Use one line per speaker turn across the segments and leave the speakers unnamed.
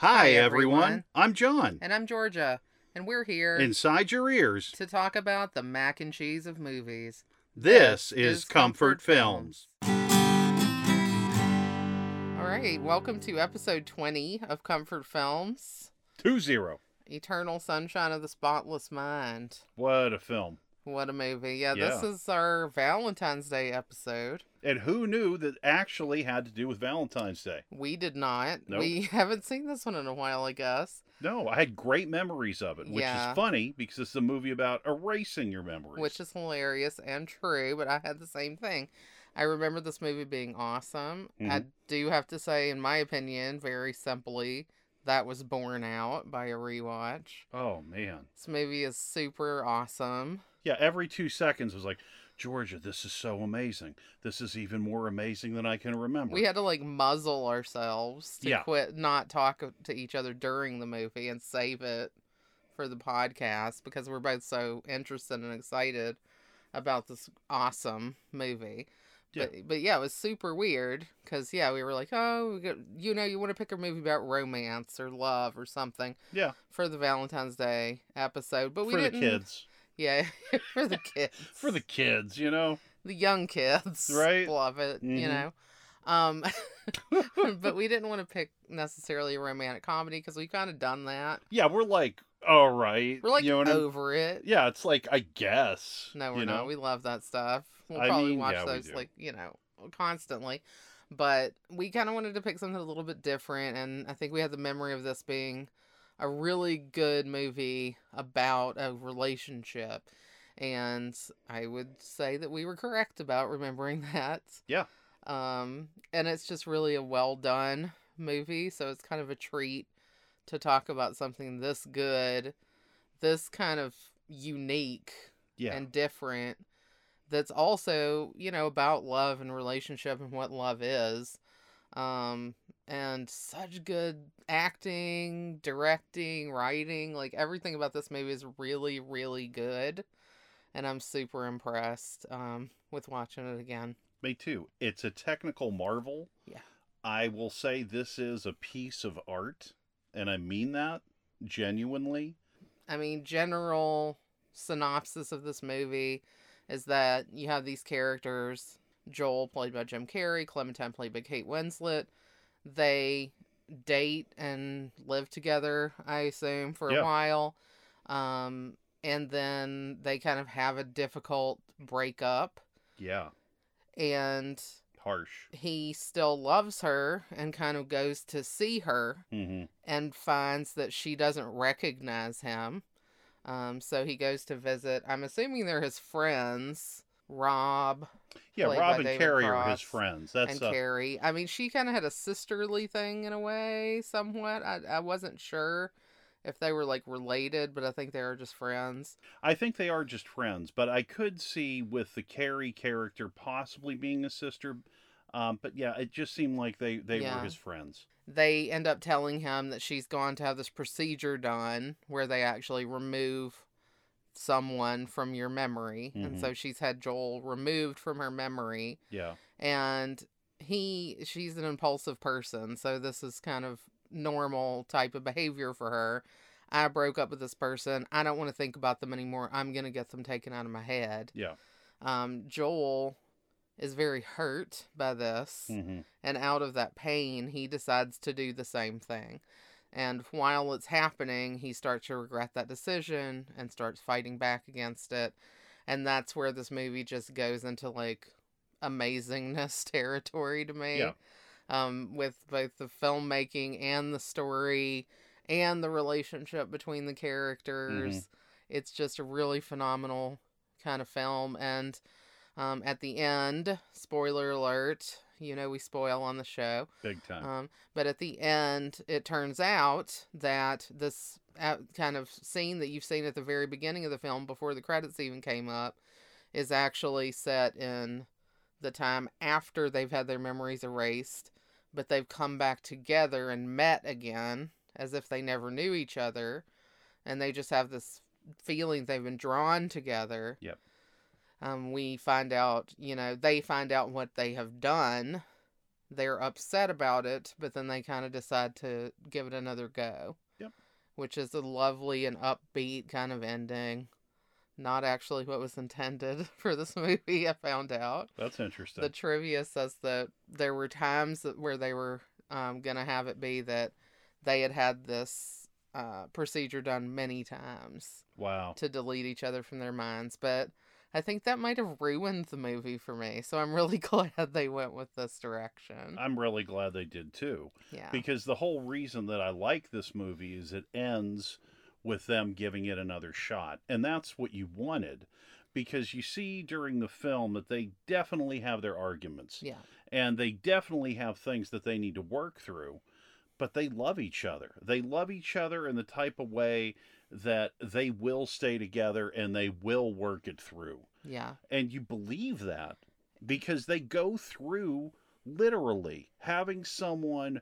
Hi,
everyone.
I'm John.
And I'm Georgia, and we're here
Inside your ears,
to talk about the mac and cheese of movies.
this is Comfort Films.
All right, welcome to episode 20 of Comfort Films
2 0.
Eternal Sunshine of the Spotless Mind.
What a film.
What a movie. Yeah, this is our Valentine's Day episode.
And who knew that actually had to do with Valentine's Day?
We did not.
Nope.
We haven't seen this one in a while, I guess.
No, I had great memories of it, which
Yeah.
is funny because it's a movie about erasing your memories.
which is hilarious and true, but I had the same thing. I remember this movie being awesome. I
Mhm.
do have to say, in my opinion, very simply, that was borne out by a rewatch.
oh, man.
This movie is super awesome.
Yeah, every two seconds was like, Georgia, this is so amazing. This is even more amazing than I can remember.
We had to like muzzle ourselves to
Yeah.
quit not talk to each other during the movie and save it for the podcast because we're both so interested and excited about this awesome movie.
Yeah.
But, but yeah, it was super weird because yeah, we were like, oh, we got, you know, you want to pick a movie about romance or love or something
yeah,
for the Valentine's Day episode, but we
for the
didn't.
kids.
Yeah, for the kids.
For the kids, you know?
the young kids,
Right.
Love it, you
Mhm.
know. Um, but we didn't want to pick necessarily a romantic comedy because we've kind of done that.
Yeah, we're like, all right.
We're like
you know
over it.
Yeah, it's like I guess.
No, we're
you
not.
know?
We love that stuff. We'll
I
probably
mean,
watch
yeah,
those like you know constantly. But we kind of wanted to pick something a little bit different, and I think we had the memory of this being a really good movie about a relationship. And I would say that we were correct about remembering that.
Yeah.
Um, and it's just really a well done movie, so it's kind of a treat to talk about something this good, this kind of unique
Yeah.
and different that's also you know about love and relationship and what love is um and such good acting directing writing like everything about this movie is really really good and i'm super impressed um with watching it again
Me too. It's a technical marvel.
Yeah.
I will say this is a piece of art, and I mean that genuinely.
I mean, general synopsis of this movie is that you have these characters Joel, played by Jim Carrey, Clementine, played by Kate Winslet. They date and live together, I assume, for
Yeah.
a while. Um, and then they kind of have a difficult breakup.
Yeah.
And
Harsh.
he still loves her and kind of goes to see her
hmm
and finds that she doesn't recognize him. Um, so he goes to visit. I'm assuming they're his friends, Rob
Yeah, Rob and Carrie are his friends. That's
and
uh,
Carrie. I mean, she kind of had a sisterly thing in a way, somewhat. I, I wasn't sure if they were like related, but I think they were just friends.
I think they are just friends, but I could see with the Carrie character possibly being a sister. Um, but yeah, it just seemed like they they
Yeah.
were his friends.
They end up telling him that she's gone to have this procedure done where they actually remove someone from your memory. And
Mhm.
so she's had Joel removed from her memory.
Yeah.
and he she's an impulsive person so this is kind of normal type of behavior for her i broke up with this person i don't want to think about them anymore i'm going to get them taken out of my head
Yeah.
um, joel is very hurt by this
hmm
and out of that pain he decides to do the same thing and while it's happening he starts to regret that decision and starts fighting back against it and that's where this movie just goes into like amazingness territory to me
Yeah.
um with both the filmmaking and the story and the relationship between the characters it's just a really phenomenal kind of film and um, at the end spoiler alert you know we spoil on the show
Big time.
um, but at the end it turns out that this uh, kind of scene that you've seen at the very beginning of the film before the credits even came up is actually set in the time after they've had their memories erased but they've come back together and met again as if they never knew each other and they just have this feeling they've been drawn together
Yep.
Um, we find out, you know, they find out what they have done they're upset about it, but then they kind of decide to give it another go.
Yep.
Which is a lovely and upbeat kind of ending. Not actually what was intended for this movie, I found out.
That's interesting.
The trivia says that there were times that where they were um, going to have it be that they had had this uh, procedure done many times
wow.
to delete each other from their minds. But I think that might have ruined the movie for me. So I'm really glad they went with this direction.
I'm really glad they did too.
Yeah.
Because the whole reason that I like this movie is it ends with them giving it another shot. And that's what you wanted. Because you see during the film that they definitely have their arguments.
Yeah.
And they definitely have things that they need to work through. But they love each other. They love each other in the type of way that they will stay together and they will work it through.
Yeah.
And you believe that because they go through literally having someone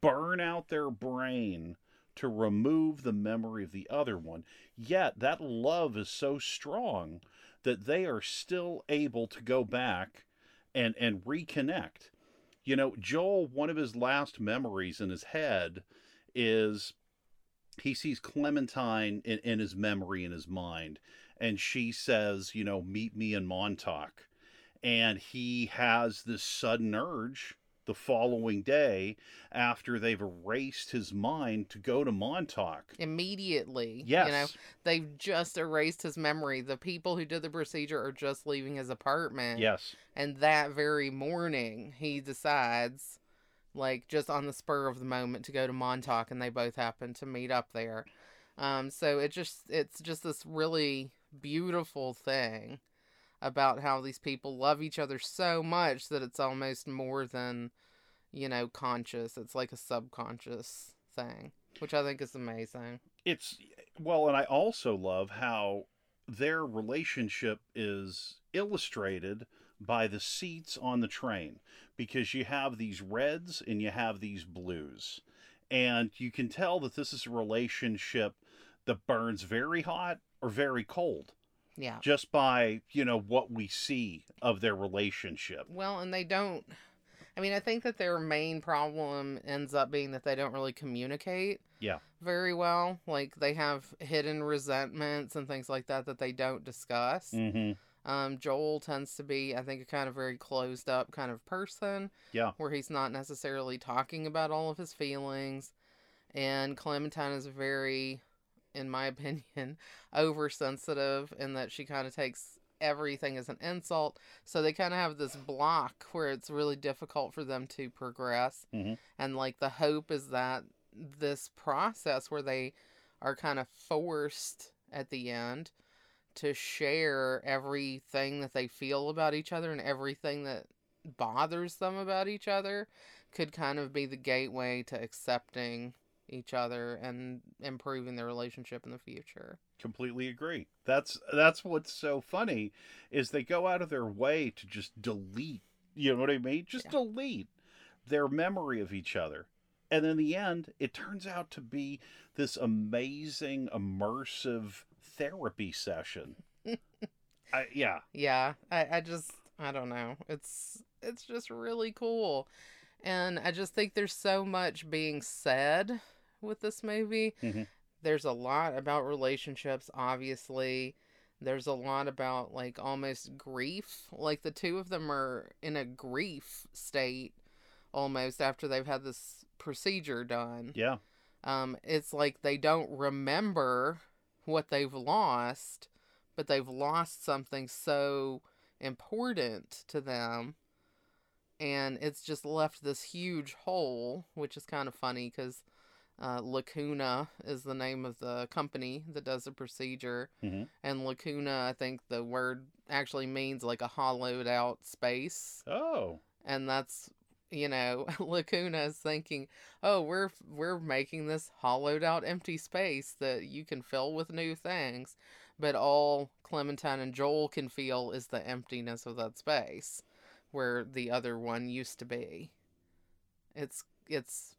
burn out their brain to remove the memory of the other one. Yet that love is so strong that they are still able to go back and and reconnect. You know, Joel, one of his last memories in his head is he sees Clementine in, in his memory in his mind, and she says, you know, meet me in Montauk. And he has this sudden urge the following day after they've erased his mind to go to Montauk.
Immediately.
Yes.
You know, they've just erased his memory. The people who did the procedure are just leaving his apartment.
Yes.
And that very morning, he decides, like, just on the spur of the moment, to go to Montauk, and they both happen to meet up there. Um, so it just, it's just this really beautiful thing about how these people love each other so much that it's almost more than, you know, conscious. It's like a subconscious thing, which I think is amazing.
It's well, and I also love how their relationship is illustrated by the seats on the train because you have these reds and you have these blues. And you can tell that this is a relationship that burns very hot or very cold
Yeah.
just by, you know, what we see of their relationship.
Well, and they don't. I mean, I think that their main problem ends up being that they don't really communicate
Yeah.
very well. Like they have hidden resentments and things like that that they don't discuss.
Mm-hmm.
Um, Joel tends to be, I think, a kind of very closed up kind of person.
Yeah.
Where he's not necessarily talking about all of his feelings. And Clementine is very, in my opinion, oversensitive in that she kind of takes everything as an insult. So they kind of have this block where it's really difficult for them to progress.
Mhm.
And like the hope is that this process where they are kind of forced at the end to share everything that they feel about each other and everything that bothers them about each other could kind of be the gateway to accepting each other and improving their relationship in the future.
completely agree that's that's what's so funny is they go out of their way to just delete you know what i mean just
Yeah.
delete their memory of each other and in the end it turns out to be this amazing immersive therapy session I, yeah
Yeah, I, I just I don't know. It's it's just really cool. And I just think there's so much being said with this movie.
Mhm.
There's a lot about relationships, obviously. There's a lot about like almost grief. Like the two of them are in a grief state almost after they've had this procedure done.
yeah
Um, it's like they don't remember what they've lost, but they've lost something so important to them. And it's just left this huge hole, which is kind of funny because uh, Lacuna is the name of the company that does the procedure.
Mhm.
And Lacuna, I think the word actually means like a hollowed out space
oh
and that's you know lacuna is thinking oh we're we're making this hollowed out empty space that you can fill with new things but all clementine and joel can feel is the emptiness of that space where the other one used to be it's it's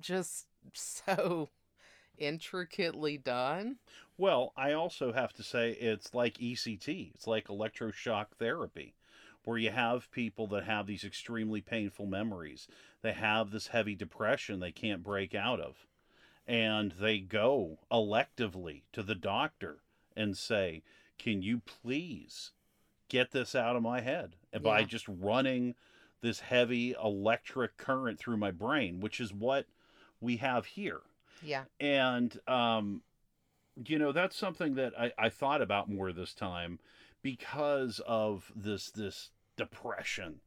just so intricately done
Well, I also have to say it's like ECT. It's like electroshock therapy, where you have people that have these extremely painful memories. They have this heavy depression they can't break out of. And they go electively to the doctor and say, Can you please get this out of my head? And by just running this heavy electric current through my brain, which is what we have here.
Yeah.
And, um, you know, that's something that I, I thought about more this time because of this this depression.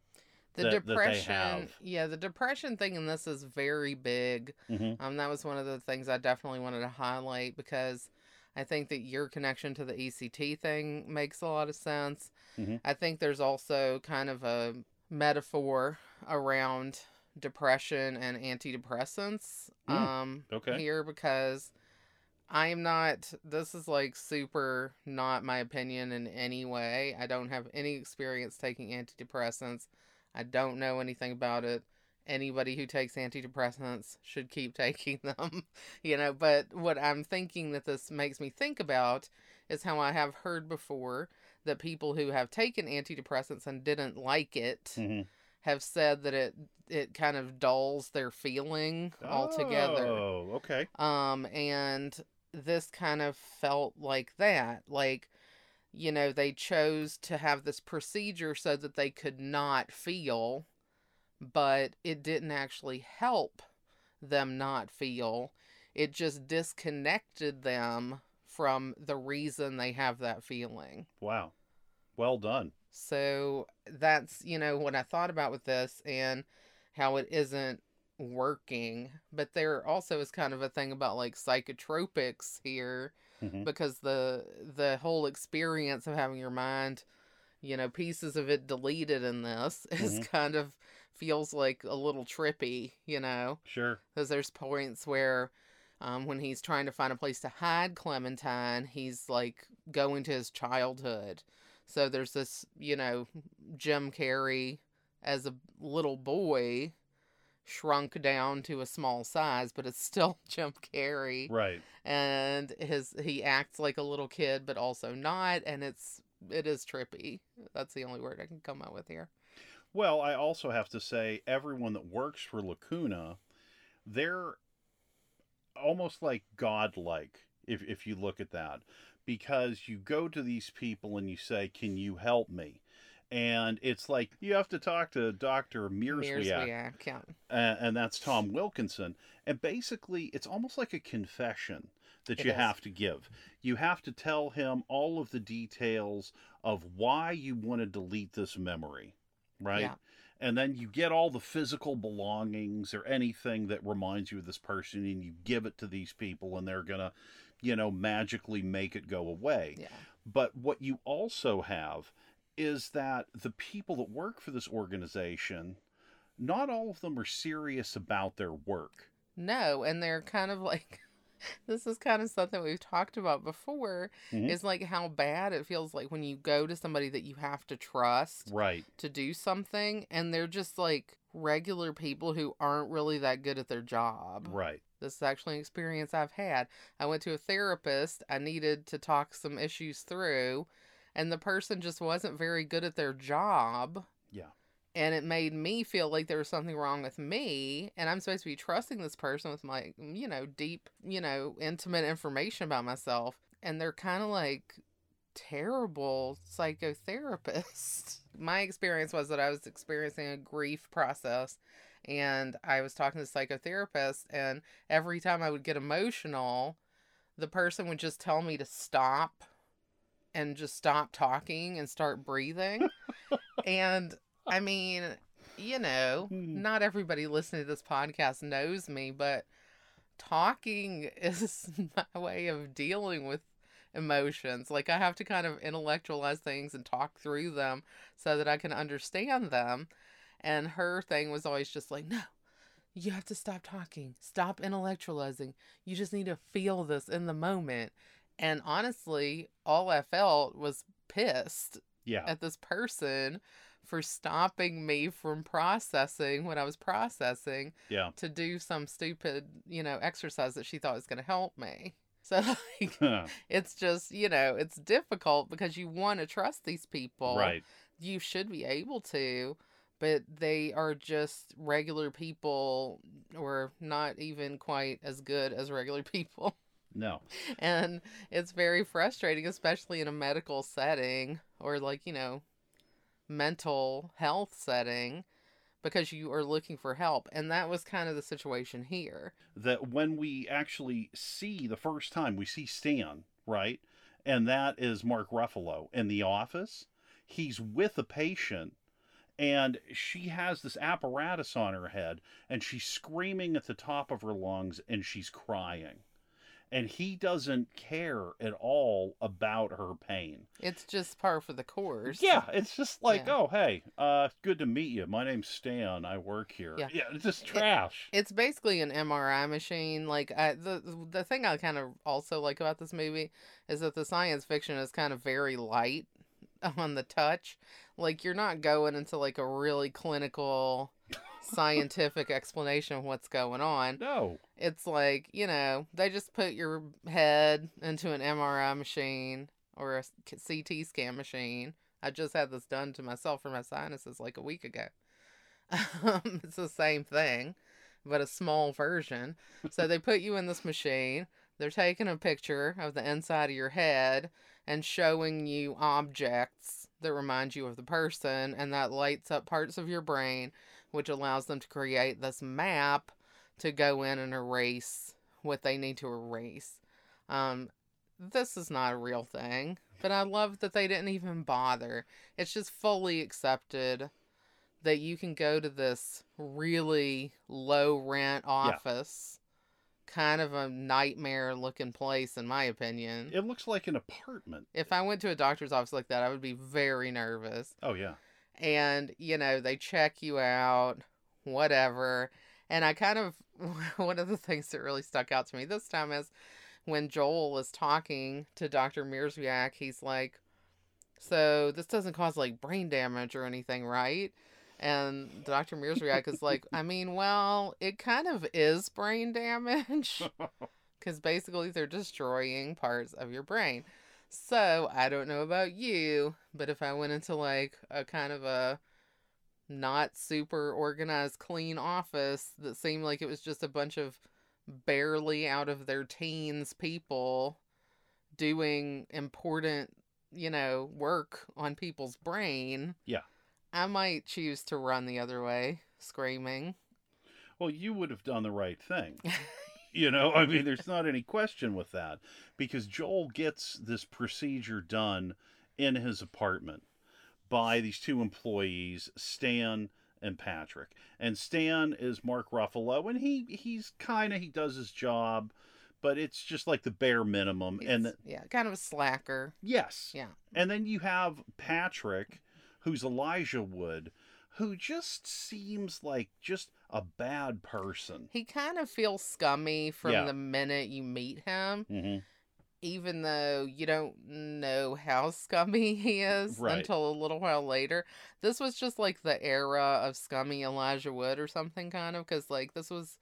The
that- that
depression,
have.
yeah, the depression thing in this is very big.
Mm-hmm.
Um, that was one of the things I definitely wanted to highlight because I think that your connection to the ECT thing makes a lot of sense.
Mhm.
I think there's also kind of a metaphor around depression and antidepressants
Mm,
um,
okay.
here because I'm not, this is like super not my opinion in any way. I don't have any experience taking antidepressants. I don't know anything about it anybody who takes antidepressants should keep taking them, you know. But what I'm thinking that this makes me think about is how I have heard before that people who have taken antidepressants and didn't like it
Mhm.
have said that it it kind of dulls their feeling altogether.
Oh, okay.
Um, and this kind of felt like that. Like, you know, they chose to have this procedure so that they could not feel, but it didn't actually help them not feel. It just disconnected them from the reason they have that feeling.
Wow. Well done.
So that's, you know, what I thought about with this and how it isn't working. But there also is kind of a thing about like psychotropics here
Mhm.
because the the whole experience of having your mind, you know, pieces of it deleted in this is kind of feels like a little trippy, you know
Sure.
because there's points where um, when he's trying to find a place to hide Clementine, he's like going to his childhood. So there's this, you know, Jim Carrey as a little boy shrunk down to a small size, but it's still Jim Carrey.
Right.
And his he acts like a little kid, but also not, and it's it is trippy. That's the only word I can come up with here.
Well, I also have to say, everyone that works for Lacuna, they're almost like godlike, if, if you look at that, because you go to these people and you say, Can you help me? And it's like you have to talk to Dr.
Mierzwiak, yeah.
uh, and that's Tom Wilkinson. And basically, it's almost like a confession that
It
you
is.
have to give. You have to tell him all of the details of why you want to delete this memory, right?
Yeah.
And then you get all the physical belongings or anything that reminds you of this person, and you give it to these people, and they're going to, you know, magically make it go away.
Yeah.
But what you also have is that the people that work for this organization, not all of them are serious about their work.
No, and they're kind of like this is kind of something we've talked about before
Mhm.
is like how bad it feels like when you go to somebody that you have to trust
Right.
to do something and they're just like regular people who aren't really that good at their job.
Right.
This is actually an experience I've had. I went to a therapist. I needed to talk some issues through, and the person just wasn't very good at their job.
Yeah.
And it made me feel like there was something wrong with me. And I'm supposed to be trusting this person with my, you know, deep, you know, intimate information about myself. And they're kind of like terrible psychotherapists. my experience was that I was experiencing a grief process and I was talking to the psychotherapist, and every time I would get emotional, the person would just tell me to stop and just stop talking and start breathing. and I mean, you know,
Hmm.
not everybody listening to this podcast knows me, but talking is my way of dealing with emotions. Like I have to kind of intellectualize things and talk through them so that I can understand them. And her thing was always just like, no, you have to stop talking, stop intellectualizing. You just need to feel this in the moment. And honestly, all I felt was pissed
Yeah.
at this person for stopping me from processing what I was processing
Yeah.
to do some stupid, you know, exercise that she thought was going to help me. So, like, it's just, you know, it's difficult because you want to trust these people
right.
you should be able to, but they are just regular people or not even quite as good as regular people.
No.
and it's very frustrating, especially in a medical setting or like, you know, mental health setting because you are looking for help. And that was kind of the situation here.
That when we actually see the first time we see Stan, right? And that is Mark Ruffalo in the office. He's with a patient and she has this apparatus on her head and she's screaming at the top of her lungs and she's crying and he doesn't care at all about her pain.
It's just par for the course.
Yeah, it's just like,
Yeah.
oh hey, uh, good to meet you. My name's Stan. I work here.
Yeah.
it's just trash.
It's basically an MRI machine. Like I, the the thing I kind of also like about this movie is that the science fiction is kind of very light on the touch. Like you're not going into like a really clinical scientific explanation of what's going on.
no,
It's like, you know, they just put your head into an MRI machine or a CT scan machine. I just had this done to myself for my sinuses like a week ago. Um, it's the same thing, but a small version. So they put you in this machine. They're taking a picture of the inside of your head and showing you objects that remind you of the person, and that lights up parts of your brain, which allows them to create this map to go in and erase what they need to erase. Um, this is not a real thing, but I love that they didn't even bother. It's just fully accepted that you can go to this really low rent office, kind of a nightmare looking place, in my opinion.
it looks like an apartment.
If I went to a doctor's office like that, I would be very nervous
Oh yeah,
and you know they check you out whatever and i kind of one of the things that really stuck out to me this time is when joel is talking to dr Mierzwiak, he's like so this doesn't cause like brain damage or anything right and dr Mierzwiak is like i mean well it kind of is brain damage because basically they're destroying parts of your brain. So I don't know about you, but if I went into like a kind of a not super organized, clean office that seemed like it was just a bunch of barely out of their teens people doing important, you know, work on people's brain.
Yeah.
I might choose to run the other way, screaming.
well, you would have done the right thing. you know, I mean, there's not any question with that because Joel gets this procedure done in his apartment by these two employees, Stan and Patrick. And Stan is Mark Ruffalo, and he he's kind of he does his job, but it's just like the bare minimum. and
It's- yeah, kind of a slacker.
yes,
Yeah.
and then you have Patrick, who's Elijah Wood, who just seems like just a bad person.
He kind of feels scummy from
Yeah.
the minute you meet him,
hmm
even though you don't know how scummy he is
Right.
until a little while later. This was just like the era of scummy Elijah Wood or something, kind of, because like this was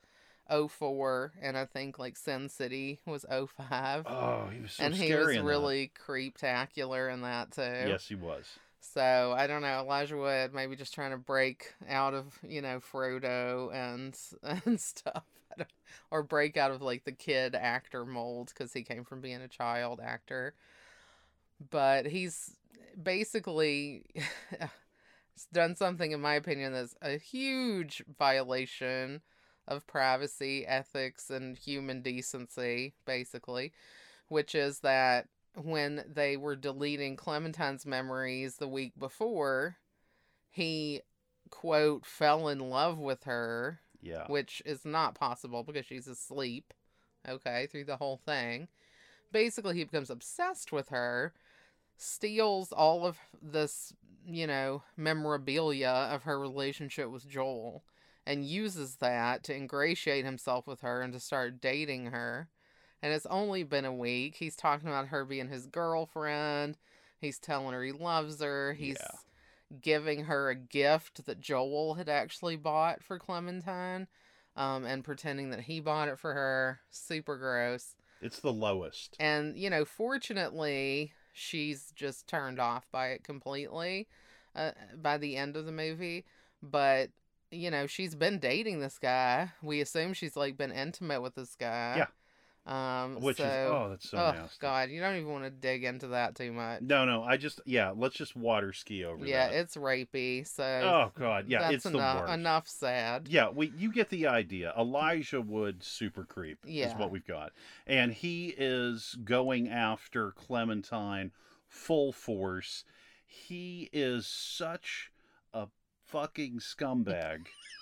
04, and I think like Sin City was 05.
Oh, he was so
and he was
that.
really creeptacular in that too.
Yes, he was.
So I don't know, Elijah Wood maybe just trying to break out of you know Frodo and and stuff, or break out of like the kid actor mold because he came from being a child actor. But he's basically done something, in my opinion, that's a huge violation of privacy, ethics, and human decency, basically, which is that when they were deleting Clementine's memories the week before, he, quote, fell in love with her,
Yeah.
which is not possible because she's asleep, okay, through the whole thing. Basically, he becomes obsessed with her, steals all of this, you know, memorabilia of her relationship with Joel, and uses that to ingratiate himself with her and to start dating her. And it's only been a week. He's talking about her being his girlfriend. He's telling her he loves her. He's
Yeah.
giving her a gift that Joel had actually bought for Clementine um, and pretending that he bought it for her. Super gross.
It's the lowest.
And, you know, fortunately, she's just turned off by it completely. uh, by the end of the movie, but you know she's been dating this guy. We assume she's like been intimate with this guy.
Yeah.
Um,
Which
so,
is oh, that's so
oh
nasty.
god, you don't even want to dig into that too much.
No, no, I just yeah, let's just water ski over here.
yeah,
that.
it's rapey. So
oh god, yeah,
that's
it's the
enough.
worst.
Enough said.
Yeah, we you get the idea. Elijah Wood super creep is what we've got. And he is going after Clementine full force. He is such a fucking scumbag.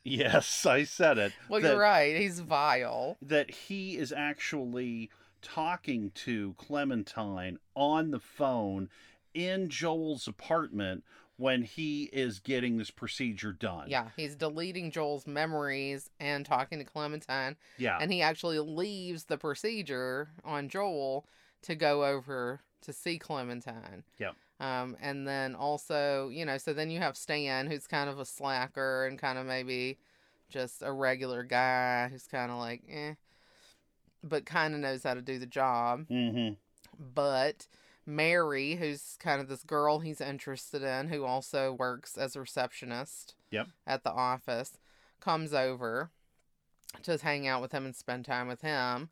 yes, I said it.
Well,
that,
you're right. He's vile.
that he is actually talking to Clementine on the phone in Joel's apartment when he is getting this procedure done.
Yeah, he's deleting Joel's memories and talking to Clementine,
Yeah.
and he actually leaves the procedure on Joel to go over to see Clementine.
Yep.
Um, and then also, you know, so then you have Stan, who's kind of a slacker and kind of maybe just a regular guy who's kind of like, eh, but kind of knows how to do the job.
mm-hmm.
But Mary, who's kind of this girl he's interested in, who also works as a receptionist
Yep.
at the office, comes over to hang out with him and spend time with him.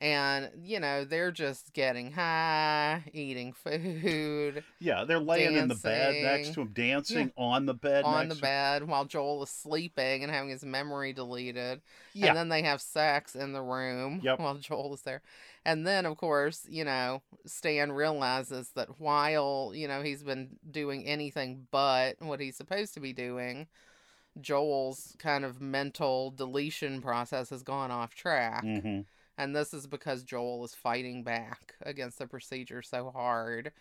And, you know, they're just getting high, eating food
Yeah, they're laying in the bed next to him, dancing on the bed
on the bed while Joel is sleeping and having his memory deleted.
Yeah.
And then they have sex in the room
Yep.
while Joel is there. And then, of course, you know, Stan realizes that while, you know, he's been doing anything but what he's supposed to be doing, Joel's kind of mental deletion process has gone off track.
hmm
And this is because Joel is fighting back against the procedure so hard.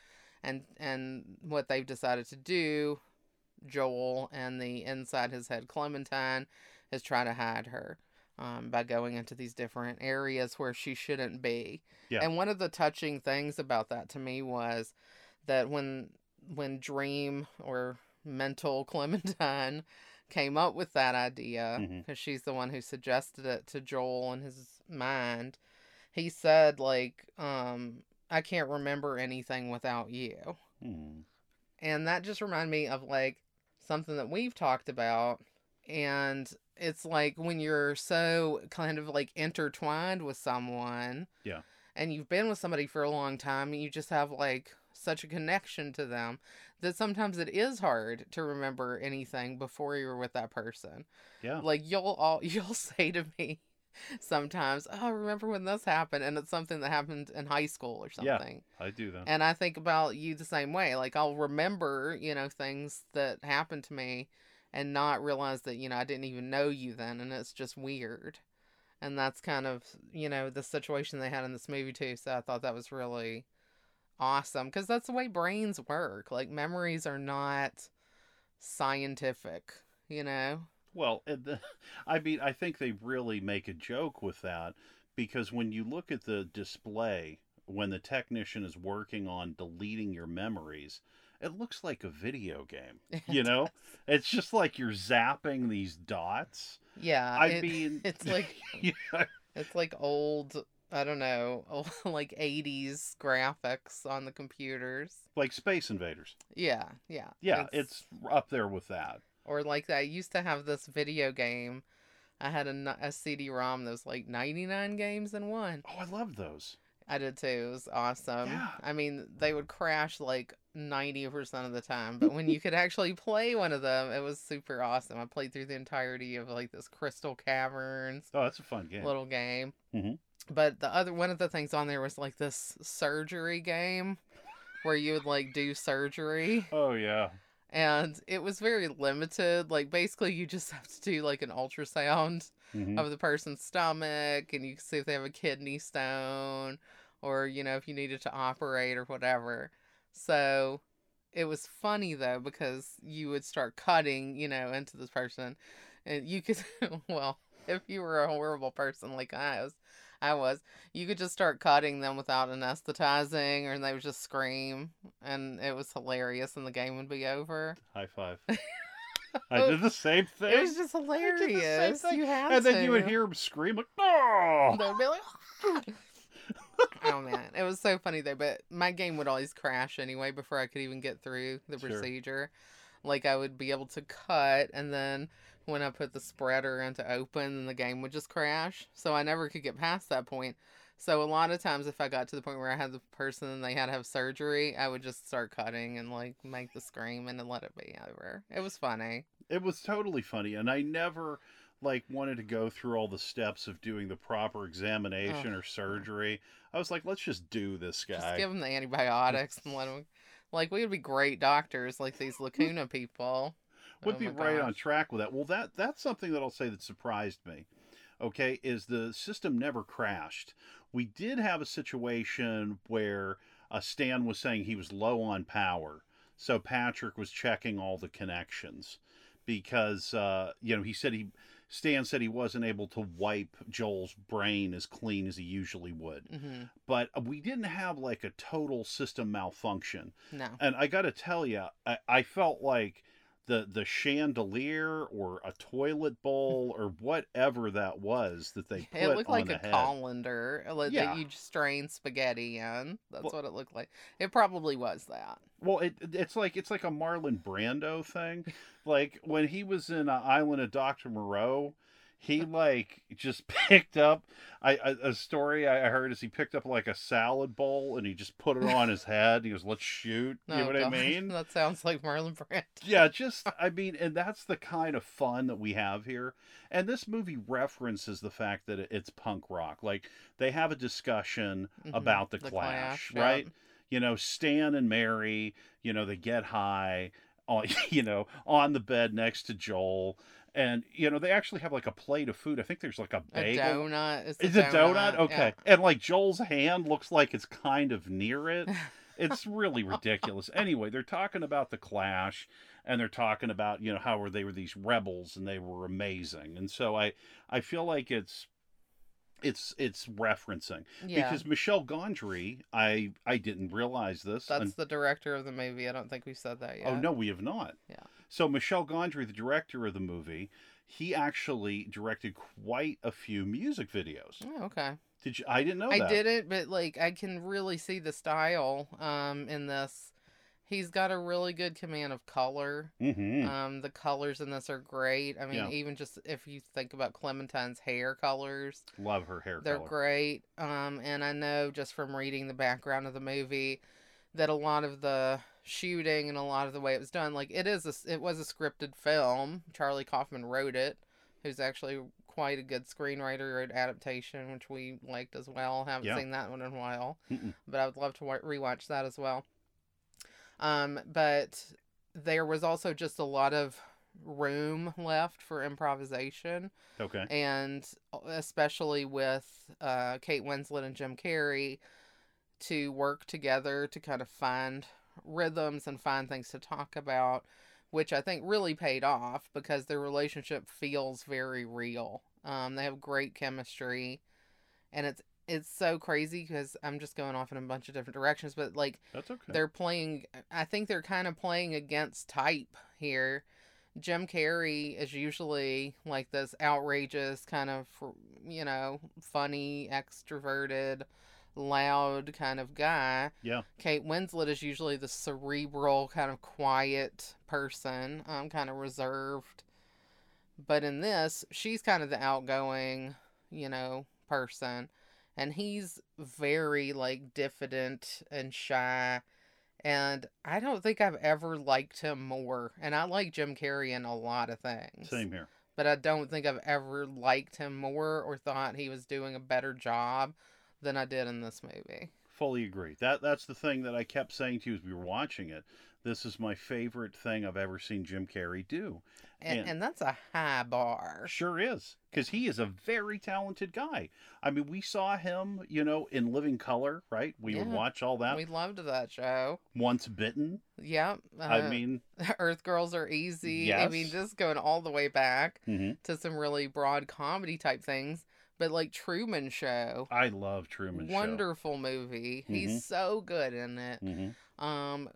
And and what they've decided to do, Joel and the inside his head Clementine, is try to hide her um, by going into these different areas where she shouldn't be.
Yeah.
And one of the touching things about that to me was that when when Dream or mental Clementine came up with that idea because she's the one who suggested it to Joel in his mind. He said like um I can't remember anything without you.
Mm.
And that just reminded me of like something that we've talked about and it's like when you're so kind of like intertwined with someone
Yeah.
and you've been with somebody for a long time and you just have like such a connection to them that sometimes it is hard to remember anything before you're with that person.
Yeah.
Like you'll all you'll say to me sometimes, "Oh, remember when this happened?" and it's something that happened in high school or something.
Yeah.
something.
I do that.
And I think about you the same way. Like I'll remember, you know, things that happened to me and not realize that, you know, I didn't even know you then and it's just weird. And that's kind of, you know, the situation they had in this movie too. So I thought that was really awesome because that's the way brains work. Like memories are not scientific, you know?
Well, I mean, I think they really make a joke with that because when you look at the display, when the technician is working on deleting your memories, it looks like a video game. You know, it's just like you're zapping these dots.
Yeah.
I
it-
mean,
it's like
yeah,
It's like old, I don't know, like 80s graphics on the computers.
like Space Invaders.
Yeah, yeah.
Yeah, it's, up there with that.
Or like that. I used to have this video game. I had a CD-ROM that was like 99 games in one.
Oh, I love those.
I did too. It was awesome.
Yeah.
I mean, they would crash like 90% of the time, but when you could actually play one of them, it was super awesome. I played through the entirety of like this Crystal Caverns
Oh, that's a fun game.
little game.
Mhm.
But the other one of the things on there was like this surgery game where you would like do surgery
Oh yeah.
and it was very limited. Like basically you just have to do like an ultrasound
Mhm.
of the person's stomach and you can see if they have a kidney stone or you know if you needed to operate or whatever. So it was funny though because you would start cutting, you know, into this person and you could well, if you were a horrible person like I was, I was, you could just start cutting them without anesthetizing or they would just scream and it was hilarious and the game would be over.
High five. I did the same thing.
It was just
I did the same
hilarious. You had
and then you would hear them scream like, "Oh!"
They'd be like, oh man, it was so funny though. But my game would always crash anyway before I could even get through the
Sure.
procedure. Like I would be able to cut, and then when I put the spreader into open, then the game would just crash. So I never could get past that point. So a lot of times, if I got to the point where I had the person and they had to have surgery, I would just start cutting and like make the scream and then let it be over. It was funny.
It was totally funny, and I never like wanted to go through all the steps of doing the proper examination or surgery. I was like, let's just do this guy.
Just give him the antibiotics and let him Like we would be great doctors, like these Lacuna people.
Would
Oh
be right on track with that. Well, that that's something that I'll say that surprised me. Okay, is the system never crashed. We did have a situation where uh, Stan was saying he was low on power, so Patrick was checking all the connections because uh, you know he said he Stan said he wasn't able to wipe Joel's brain as clean as he usually would,
hmm
but we didn't have like a total system malfunction.
No.
And I got to tell you, I, I felt like the the chandelier or a toilet bowl or whatever that was that they put
It looked like a
head.
colander uh, like,
Yeah.
that you strain spaghetti in. That's
Well-
what it looked like. It probably was that.
Well, it it's like it's like a Marlon Brando thing. like when he was in uh, Island of Doctor Moreau, he like just picked up. I a, a story I heard is he picked up like a salad bowl and he just put it on his head. He goes, "Let's shoot." You know
Oh,
what I mean?
that sounds like Marlon Brando.
yeah, just I mean, and that's the kind of fun that we have here. And this movie references the fact that it's punk rock. Like they have a discussion
Mhm.
about the,
The
Clash,
Clash, yeah.
right? You know, Stan and Mary, you know, they get high, on, you know, on the bed next to Joel, and you know they actually have like a plate of food. I think there's like a
A
bagel.
donut. It's,
Is
a
it donut?
donut?
Okay. And like Joel's hand looks like it's kind of near it. It's really ridiculous. Anyway, they're talking about the Clash and they're talking about, you know, how were they were these rebels and they were amazing. And so I I feel like it's it's it's referencing
Yeah.
because Michel Gondry, I I didn't realize this.
That's
un-
the director of the movie. I don't think we said that yet.
Oh no, we have not.
Yeah.
So Michel Gondry, the director of the movie, he actually directed quite a few music videos.
Oh, okay.
Did you? I didn't know
I
that.
didn't, but like I can really see the style um in this. He's got a really good command of color.
Mm-hmm.
Um, the colors in this are great. I mean,
Yeah.
even just if you think about Clementine's hair colors,
Love her hair
they're
color.
great. Um, and I know just from reading the background of the movie that a lot of the shooting and a lot of the way it was done, like it is, a, it was a scripted film. Charlie Kaufman wrote it, who's actually quite a good screenwriter at adaptation, which we liked as well. Haven't
Yeah.
seen that one in a while,
Mm-mm.
but I would love to wa- rewatch that as well. Um, but there was also just a lot of room left for improvisation
Okay.
and especially with uh, Kate Winslet and Jim Carrey to work together to kind of find rhythms and find things to talk about, which I think really paid off because their relationship feels very real. Um, they have great chemistry, and it's it's so crazy because I'm just going off in a bunch of different directions, but like
That's okay.
they're playing i think they're kind of playing against type here jim carrey is usually like this outrageous kind of you know funny extroverted loud kind of guy
Yeah.
kate winslet is usually the cerebral kind of quiet person um kind of reserved but in this she's kind of the outgoing you know person and he's very like diffident and shy and i don't think i've ever liked him more and i like jim carrey in a lot of things
Same here.
but i don't think i've ever liked him more or thought he was doing a better job than i did in this movie
Fully agree. That that's the thing that I kept saying to you as we were watching it. This is my favorite thing I've ever seen Jim Carrey do.
and,
And-
and that's a high bar
Sure is, because he is a very talented guy. I mean, we saw him, you know, in Living Color, right? We would watch all that.
we loved that show
Once Bitten.
yep uh,
I mean,
earth girls are easy i mean just going all the way back
mhm.
to some really broad comedy type things but like truman show
I love Truman
wonderful movie.
Mhm.
He's so good in it.
Show. hmm
Um,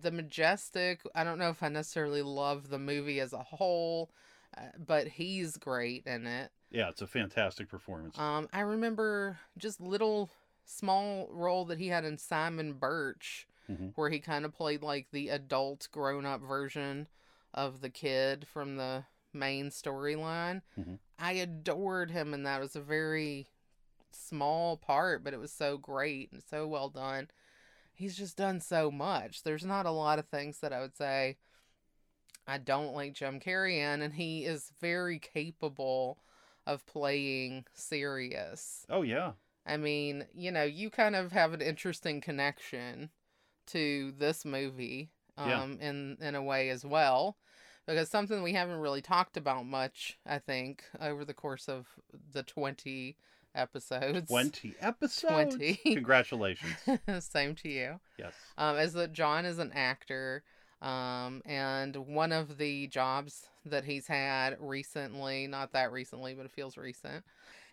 The Majestic. I don't know if I necessarily love the movie as a whole, uh, but he's great in it.
Yeah, it's a fantastic performance.
Um, I remember just little small role that he had in Simon Birch,
Mhm.
where he kind of played like the adult, grown up version of the kid from the main storyline.
Mhm.
I adored him, and that was a very small part, but it was so great and so well done. He's just done so much. There's not a lot of things that I would say I don't like Jim Carrey in, and he is very capable of playing serious.
Oh yeah.
I mean, you know, you kind of have an interesting connection to this movie
Yeah.
um in in a way as well because something we haven't really talked about much, I think, over the course of the 20 episodes.
Twenty episodes.
20.
Congratulations.
Same to you.
yes.
Um, is that John is an actor, um, and one of the jobs that he's had recently, not that recently, but it feels recent,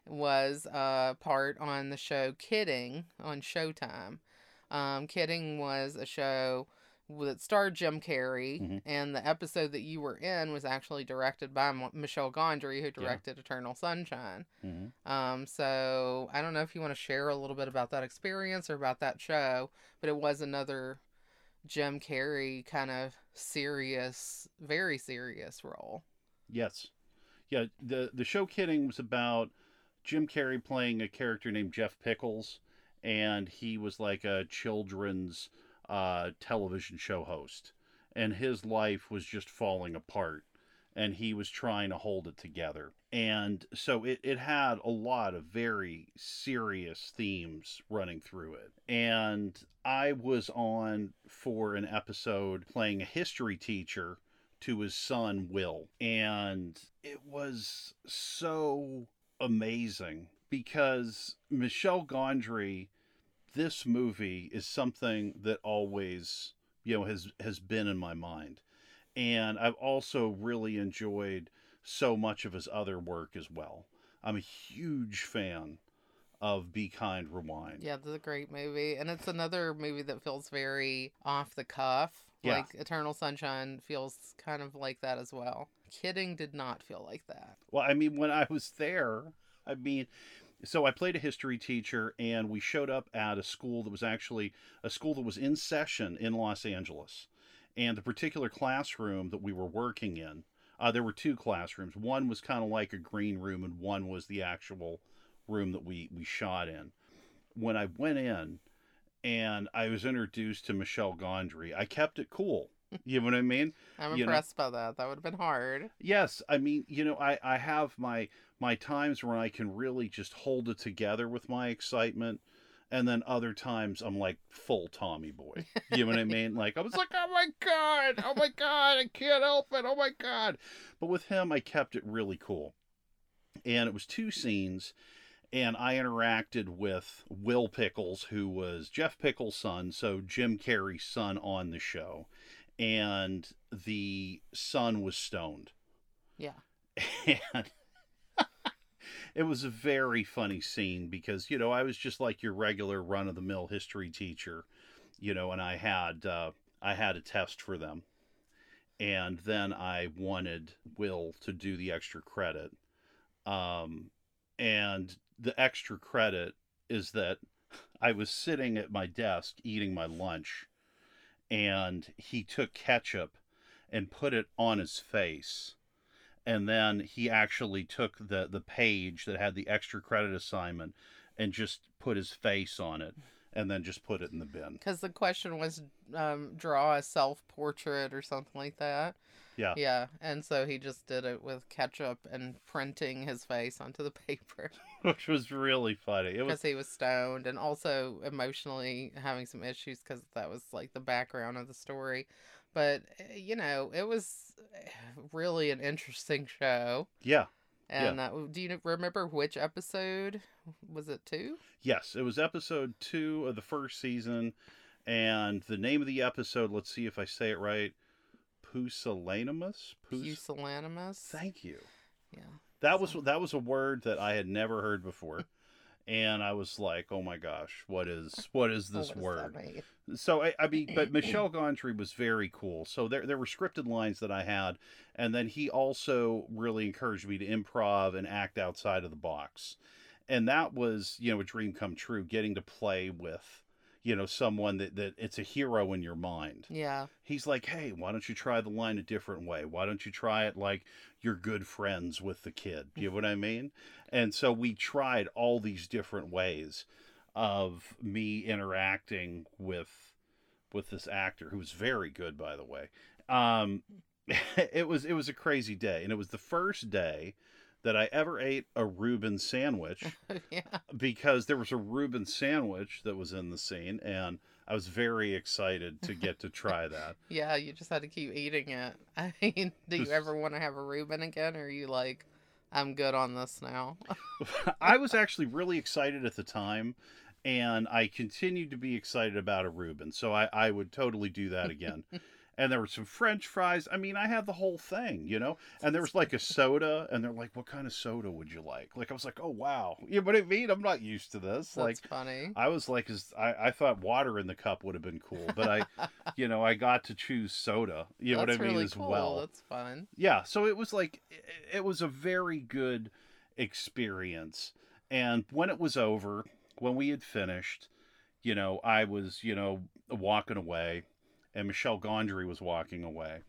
was a part on the show Kidding on Showtime. Um, Kidding was a show that starred Jim Carrey,
Mhm.
and the episode that you were in was actually directed by M- Michel Gondry, who directed Eternal Sunshine.
hmm
Um, so I don't know if you want to share a little bit about that experience or about that show, but it was another Jim Carrey kind of serious, very serious role.
Yes. Yeah. The the show Kidding was about Jim Carrey playing a character named Jeff Pickles, and he was like a children's uh, television show host, and his life was just falling apart, and he was trying to hold it together. And so it, it had a lot of very serious themes running through it. And I was on for an episode playing a history teacher to his son Will. And it was so amazing because Michel Gondry, this movie is something that always, you know, has has been in my mind. And I've also really enjoyed so much of his other work as well. I'm a huge fan of Be Kind Rewind.
Yeah, this is a great movie, and it's another movie that feels very off the cuff.
Yeah.
Like Eternal Sunshine feels kind of like that as well. Kidding did not feel like that.
Well, I mean, when I was there, I mean, so I played a history teacher, and we showed up at a school that was actually a school that was in session in Los Angeles. And the particular classroom that we were working in, uh, there were two classrooms. One was kind of like a green room, and one was the actual room that we, we shot in. When I went in and I was introduced to Michel Gondry, I kept it cool. You know what I mean?
I'm
You know-
impressed by that. That would have been hard.
Yes, I mean, you know, I I have my my times where I can really just hold it together with my excitement, and then other times I'm like full Tommy boy. You know what I mean? Like I was like, oh my god, oh my god, I can't help it, oh my god. But with him, I kept it really cool, and it was two scenes. And I interacted with Will Pickles, who was Jeff Pickles' son, so Jim Carrey's son on the show. And the son was stoned
Yeah.
and it was a very funny scene because you know I was just like your regular run of the mill history teacher, you know, and I had uh, I had a test for them, and then I wanted Will to do the extra credit, um, and the extra credit is that I was sitting at my desk eating my lunch, and he took ketchup and put it on his face and then he actually took the the page that had the extra credit assignment and just put his face on it and then just put it in the bin
Because the question was um, draw a self portrait or something like that.
Yeah.
Yeah. And so he just did it with ketchup and printing his face onto the paper
which was really funny it was
because he was stoned and also emotionally having some issues because that was like the background of the story. But, eh, you know, it was eh, really an interesting show.
yeah
And uh, do you remember which episode? Was it two?
yes it was episode two of the first season and the name of the episode let's see if i say it right pusillanimous Pus-
Pusillanimous?
thank you
Yeah.
that was that was a word that i had never heard before and i was like oh my gosh what is what is
Oh,
this
what
word? So I, I mean, but Michel Gondry was very cool. So there there were scripted lines that I had, and then he also really encouraged me to improv and act outside of the box. and that was you know a dream come true getting to play with you know someone that that it's a hero in your mind.
Yeah.
he's like hey why don't you try the line a different way? Why don't you try it like you're good friends with the kid? You know what i mean? And so we tried all these different ways of me interacting with with this actor who was very good by the way. Um it was it was a crazy day. And it was the first day that i ever ate a reuben sandwich
yeah.
because there was a Reuben sandwich that was in the scene, and I was very excited to get to try that.
Yeah, you just had to keep eating it. I mean, do you ever want to have a Reuben again, or are you like, I'm good on this now?
I was actually really excited at the time, and I continued to be excited about a Reuben, so I, I would totally do that again. And there were some French fries. I mean, I had the whole thing, you know. And there was like a soda, and they're like, "What kind of soda would you like?" Like I was like, "Oh wow," you know what I mean? I'm not used to this.
That's
like
funny.
I was like, is I, I thought water in the cup would have been cool, but I, you know, I got to choose soda. You know
That's
what I mean
really
as
cool.
well.
That's fun.
Yeah, so it was like it, it was a very good experience. And when it was over, when we had finished, you know, I was, you know, walking away and Michel Gondry was walking away.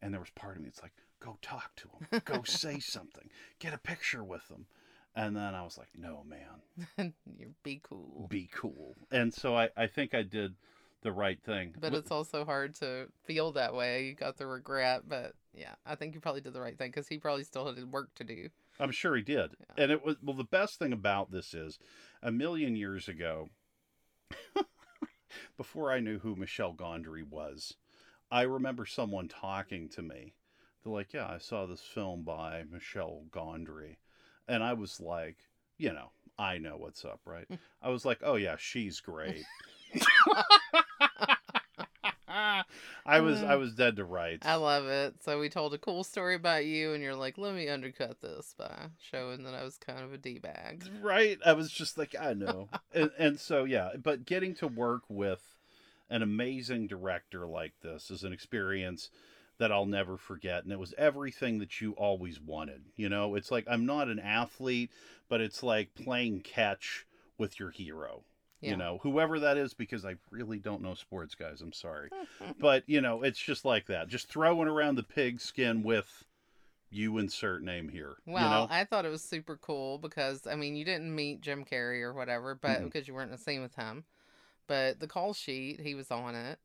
And there was part of me that's like, go talk to him. Go say something. Get a picture with him. And then I was like, no, man,
you be cool.
be cool. And so I, I think I did the right thing.
But it's also hard to feel that way. You got the regret, but yeah, I think you probably did the right thing because he probably still had work to do.
I'm sure he did.
Yeah.
And it was well the best thing about this is a million years ago before I knew who Michel Gondry was, I remember someone talking to me. They're like, "Yeah, I saw this film by Michel Gondry." And I was like, you know, I know what's up, right? Mm. I was like, "Oh yeah, she's great." I was I uh, was dead to rights.
I love it. So we told a cool story about you, and you're like, let me undercut this by showing that I was kind of a d bag.
right i was just like i know and, and so yeah but getting to work with an amazing director like this is an experience that i'll never forget and it was everything that you always wanted you know it's like i'm not an athlete but it's like playing catch with your hero
Yeah.
you know whoever that is because i really don't know sports guys i'm sorry but you know it's just like that just throwing around the pig skin with you insert name here
Well,
you know
I thought it was super cool because I mean you didn't meet Jim Carrey or whatever, but
Mm-mm.
because you weren't in the scene with him. But the call sheet, he was on it.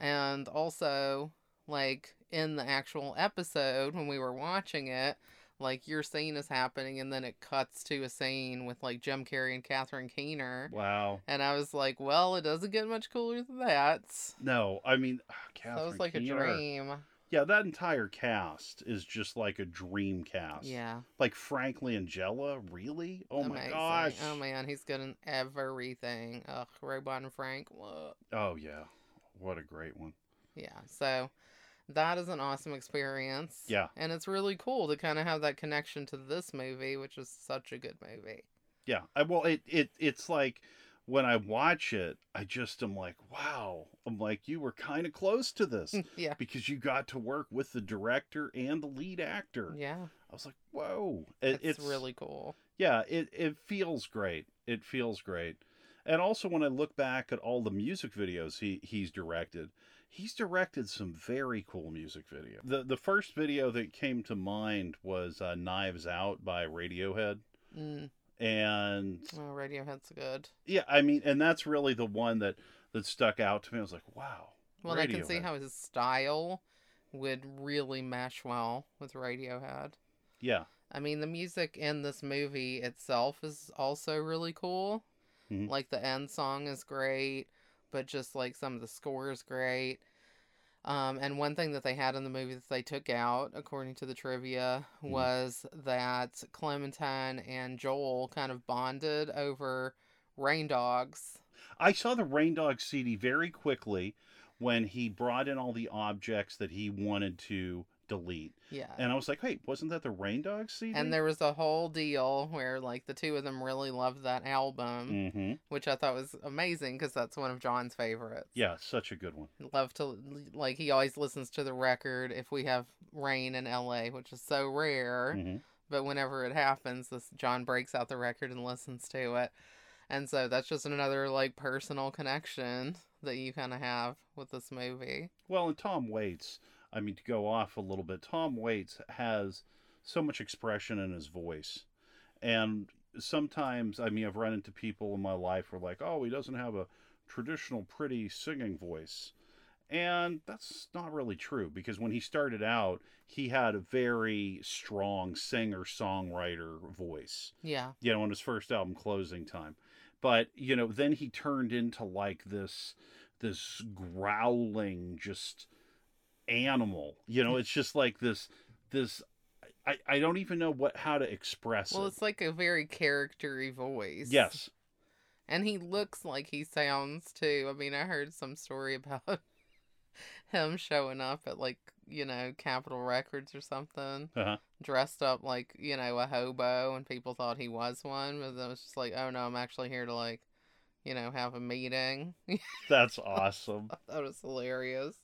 And also, like in the actual episode when we were watching it, like your scene is happening and then it cuts to a scene with like Jim Carrey and Catherine Keener.
wow
And I was like, well, it doesn't get much cooler than that.
No, I mean,
That was like
Keener.
a dream.
Yeah, that entire cast is just like a dream cast.
Yeah.
Like Frank Langella, really? Oh my gosh.
Oh man, he's good in everything. Ugh, Robot and Frank. What?
Oh yeah, what a great one.
Yeah. So that is an awesome experience.
Yeah.
And it's really cool to kind of have that connection to this movie, which is such a good movie.
Yeah, I, well, it it it's like when I watch it, I just am like, wow. I'm like, you were kind of close to this
yeah.
because you got to work with the director and the lead actor.
Yeah.
I was like, whoa. It,
it's, really cool.
yeah it, it feels great it feels great and also when i look back at all the music videos he he's directed he's directed some very cool music video the the first video that came to mind was uh, knives out by radiohead
Mm.
and
Oh, Radiohead's good.
yeah i mean and that's really the one that that stuck out to me i was like wow
Well, and I can see how his style would really mesh well with Radiohead.
yeah
I mean, the music in this movie itself is also really cool.
Mhm.
Like the end song is great, but just like some of the score is great. Um, and one thing that they had in the movie that they took out, according to the trivia,
Mhm.
was that Clementine and Joel kind of bonded over rain dogs.
i saw the rain dog cd very quickly when he brought in all the objects that he wanted to delete
Yeah.
And I was like, hey, wasn't that the Rain Dog CD?
And there was a whole deal where like the two of them really loved that album,
Mm-hmm.
which I thought was amazing because that's one of John's favorites.
Yeah, such a good one.
Love to like he always listens to the record if we have rain in LA, which is so rare
hmm
but whenever it happens, this John breaks out the record and listens to it. And so that's just another like personal connection that you kind of have with this movie.
Well, and Tom Waits, I mean, to go off a little bit, Tom Waits has so much expression in his voice. And sometimes, I mean, I've run into people in my life who are like, oh, he doesn't have a traditional, pretty singing voice. And that's not really true because when he started out, he had a very strong singer songwriter voice.
Yeah.
You know, on his first album, Closing Time. But, you know, then he turned into like this this growling just animal. You know, it's just like this this I, I don't even know what how to express
Well,
it.
it's like a very charactery voice.
Yes.
And he looks like he sounds too. I mean, I heard some story about him showing up at like, you know, Capitol Records or something,
Uh-huh.
dressed up like, you know, a hobo, and people thought he was one. But it was just like, oh no, I'm actually here to like, you know, have a meeting.
That's awesome.
that was hilarious.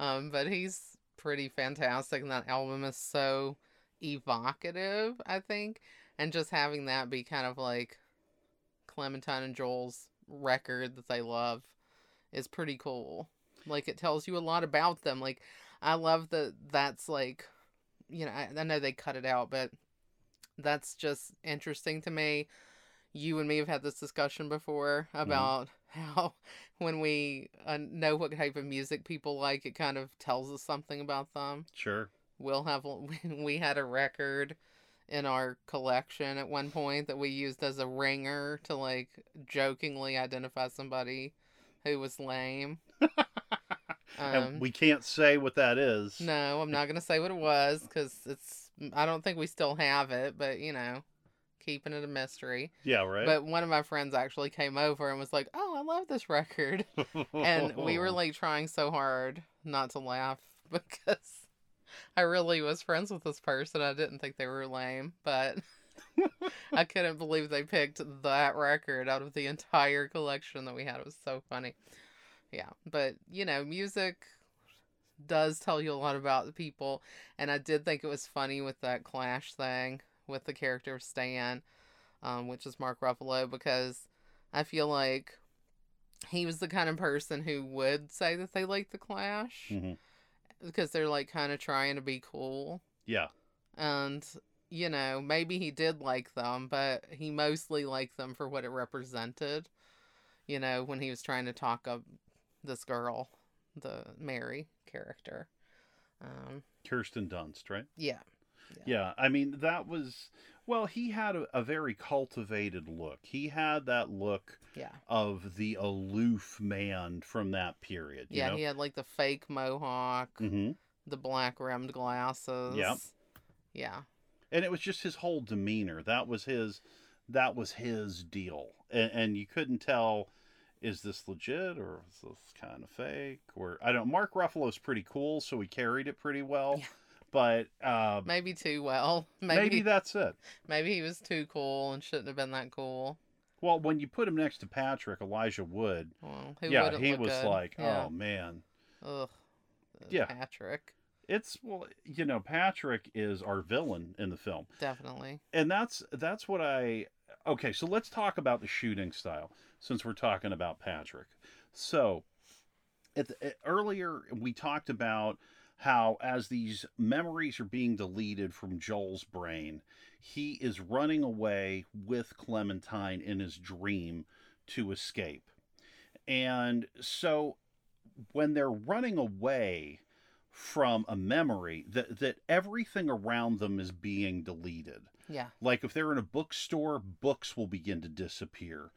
Um, but he's pretty fantastic, and that album is so evocative, I think. And just having that be kind of like Clementine and Joel's record that they love is pretty cool. Like it tells you a lot about them. Like I love that that's like you know, I, I know they cut it out, but that's just interesting to me. You and me have had this discussion before about how when we uh, know what type of music people like, it kind of tells us something about them.
Sure.
We'll have we had a record in our collection at one point that we used as a ringer to like jokingly identify somebody who was lame. Um,
and we can't say what that is.
no, I'm not gonna say what it was because it's. I don't think we still have it, but you know, keeping it a mystery.
Yeah, right.
But one of my friends actually came over and was like, "Oh, I love this record," and we were like trying so hard not to laugh because I really was friends with this person. I didn't think they were lame, but I couldn't believe they picked that record out of the entire collection that we had. It was so funny. Yeah, but you know, music does tell you a lot about the people, and I did think it was funny with that Clash thing with the character of Stan, um, which is Mark Ruffalo, because I feel like he was the kind of person who would say that they like the Clash
Mhm.
because they're like kind of trying to be cool.
Yeah.
And, you know, maybe he did like them, but he mostly liked them for what it represented. You know, when he was trying to talk up this girl, the Mary character. Um,
Kirsten Dunst, right?
yeah.
Yeah, I mean that was well. He had a, a very cultivated look. He had that look
Yeah.
of the aloof man from that period. You
Yeah,
know?
he had like the fake mohawk,
hmm
the black rimmed glasses. Yeah.
and it was just his whole demeanor. That was his. That was his deal, and, and you couldn't tell. Is this legit or is this kind of fake? Or I don't. Mark Ruffalo's pretty cool, so he carried it pretty well.
Yeah.
But uh,
Maybe too well.
maybe,
Maybe
that's it.
maybe he was too cool and shouldn't have been that cool.
Well, when you put him next to Patrick Elijah Wood,
Well,
yeah, he was
good?
like,
Yeah.
oh man,
Ugh.
Yeah.
Patrick.
it's well, you know, Patrick is our villain in the film,
Definitely.
and that's that's what I. Okay, so let's talk about the shooting style since we're talking about Patrick. So, at the, at- earlier we talked about how as these memories are being deleted from Joel's brain, he is running away with Clementine in his dream to escape. And so when they're running away from a memory that that everything around them is being deleted.
Yeah.
Like if they're in a bookstore, books will begin to disappear.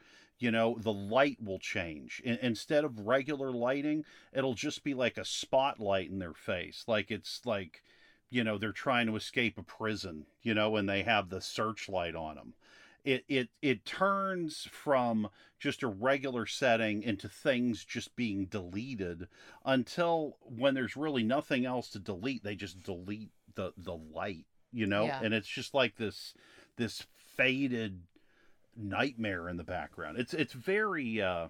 You know, the light will change. I- instead of regular lighting, it'll just be like a spotlight in their face. Like it's like, you know, they're trying to escape a prison, you know, and they have the searchlight on them. It, it it turns from just a regular setting into things just being deleted until when there's really nothing else to delete, they just delete the the light, you know?
Yeah.
And it's just like this this faded nightmare in the background. It's it's very uh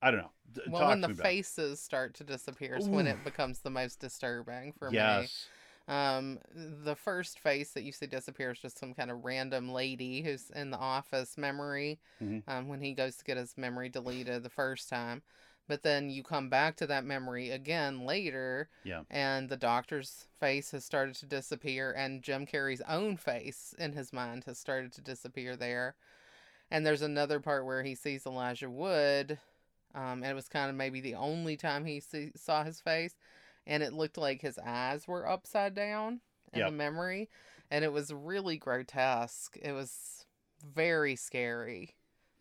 I don't know.
Well,
talk
when the
me
faces start to disappear is when it becomes the most disturbing for me.
Yes.
Um, the first face that you see disappear is just some kind of random lady who's in the office memory
Mhm.
um, when he goes to get his memory deleted the first time. But then you come back to that memory again later,
Yeah.
and the doctor's face has started to disappear, and Jim Carrey's own face in his mind has started to disappear there. And there's another part where he sees Elijah Wood, um, and it was kind of maybe the only time he see, saw his face, and it looked like his eyes were upside down in
Yep.
the memory, and it was really grotesque. It was very scary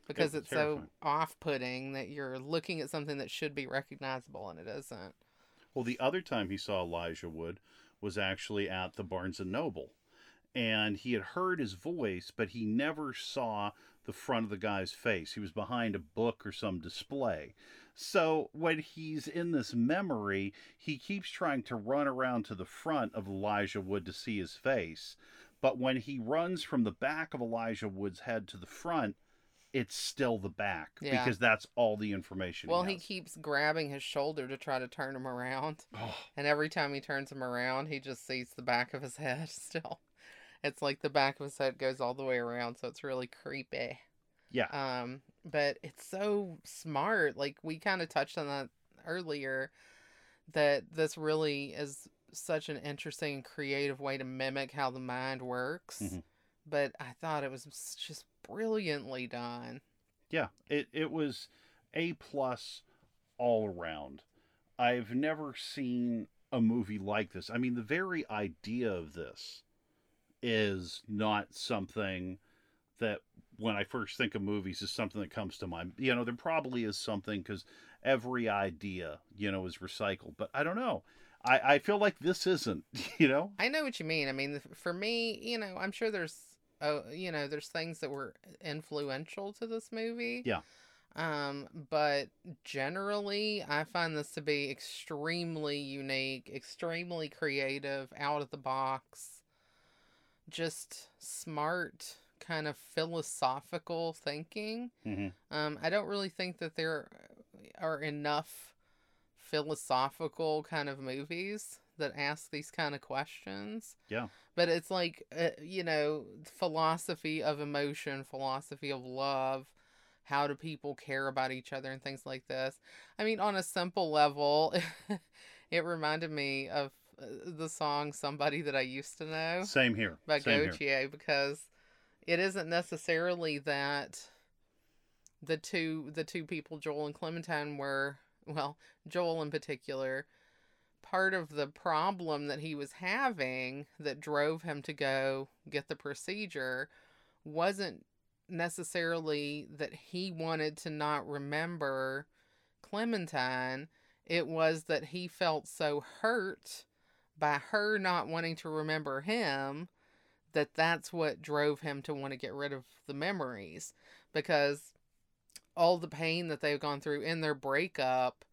because
was
it's so off-putting that you're looking at something that should be recognizable and it isn't.
Well, the other time he saw Elijah Wood was actually at the Barnes and Noble. And he had heard his voice, but he never saw the front of the guy's face. He was behind a book or some display. So when he's in this memory, he keeps trying to run around to the front of Elijah Wood to see his face. But when he runs from the back of Elijah Wood's head to the front, it's still the back
Yeah.
because that's all the information.
Well,
he,
he keeps grabbing his shoulder to try to turn him around.
Oh,
And every time he turns him around, he just sees the back of his head still. It's like the back of his head goes all the way around, so it's really creepy.
yeah.
Um, but it's so smart. Like we kind of touched on that earlier that this really is such an interesting creative way to mimic how the mind works.
Mhm.
But I thought it was just brilliantly done.
Yeah, it, it was A plus all around. I've never seen a movie like this. I mean, the very idea of this is not something that when I first think of movies is something that comes to mind. You know, there probably is something because every idea, you know, is recycled. But I don't know. I, I feel like this isn't, you know?
I know what you mean. I mean, for me, you know, I'm sure there's, oh, you know, there's things that were influential to this movie.
Yeah.
Um, but generally, I find this to be extremely unique, extremely creative, out of the box, just smart, kind of philosophical thinking.
hmm
Um, I don't really think that there are enough philosophical kind of movies that ask these kind of questions.
Yeah.
But it's like, uh, you know, philosophy of emotion, philosophy of love. How do people care about each other and things like this? I mean, on a simple level, it reminded me of Uh, the song Somebody That I Used to Know
Same here.
by
Same here.
Gotye because it isn't necessarily that the two the two people Joel and Clementine were well Joel in particular part of the problem that he was having that drove him to go get the procedure wasn't necessarily that he wanted to not remember Clementine it was that he felt so hurt by her not wanting to remember him that that's what drove him to want to get rid of the memories. Because all the pain that they've gone through in their breakup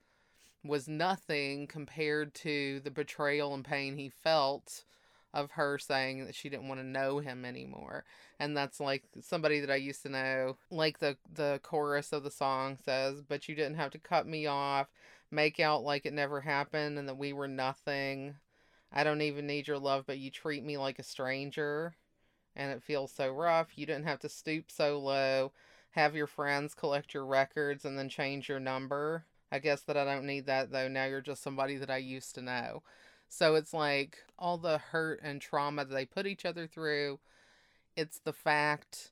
was nothing compared to the betrayal and pain he felt of her saying that she didn't want to know him anymore. And that's like somebody that i used to know like the the chorus of the song says but you didn't have to cut me off make out like it never happened and that we were nothing I don't even need your love, but you treat me like a stranger. And it feels so rough. You didn't have to stoop so low, have your friends collect your records, and then change your number. I guess that I don't need that, though. Now you're just somebody that I used to know. So it's like all the hurt and trauma that they put each other through. It's the fact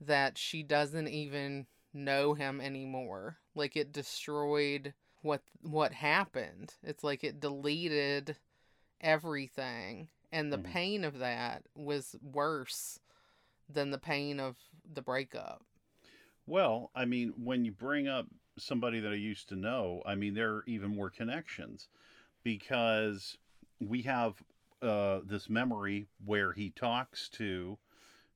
that she doesn't even know him anymore. Like it destroyed what what happened. It's like it deleted everything and the
Mhm.
pain of that was worse than the pain of the breakup.
Well, I mean, when you bring up somebody that I used to know, I mean, there are even more connections because we have uh, this memory where he talks to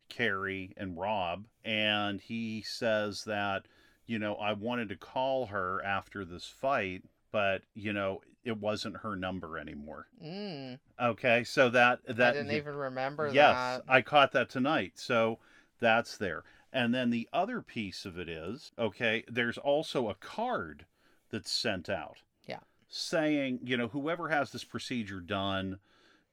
Carrie and Rob, and he says that, you know, I wanted to call her after this fight, but, you know, it wasn't her number anymore.
Mm,
Okay, so that that
I didn't even remember
yes,
that.
I caught that tonight. So that's there. And then the other piece of it is, okay, there's also a card that's sent out.
Yeah.
Saying, you know, whoever has this procedure done,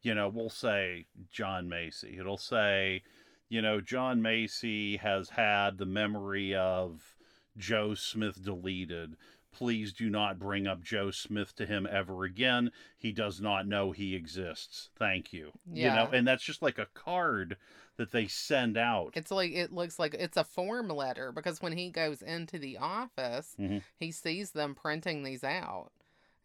you know, we'll say John Macy. It'll say, you know, John Macy has had the memory of Joe Smith deleted. Please do not bring up Joe Smith to him ever again. He does not know he exists. Thank you. Yeah. You know, and that's just like a card that they send out.
It's like it looks like it's a form letter because when he goes into the office,
Mhm.
he sees them printing these out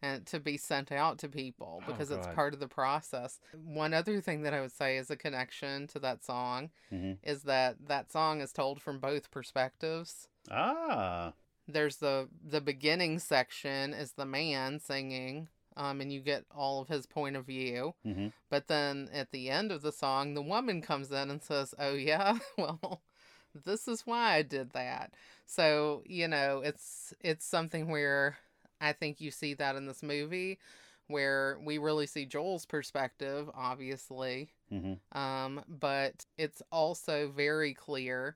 and to be sent out to people
Oh,
because it's part of the process. One other thing that I would say is a connection to that song
Mhm.
is that that song is told from both perspectives.
Ah,
There's the the beginning section is the man singing um and you get all of his point of view.
hmm
But then at the end of the song, the woman comes in and says, Oh, yeah, well, this is why I did that. So, you know, it's it's something where I think you see that in this movie where we really see Joel's perspective, obviously.
hmm
Um, but it's also very clear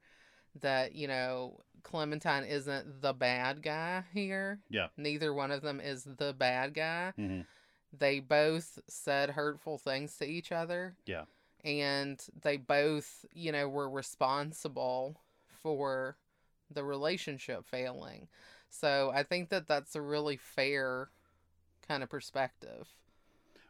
that, you know, Clementine isn't the bad guy here.
Yeah.
Neither one of them is the bad guy
hmm
they both said hurtful things to each other.
Yeah.
And they both, you know, were responsible for the relationship failing. So I think that that's a really fair kind of perspective.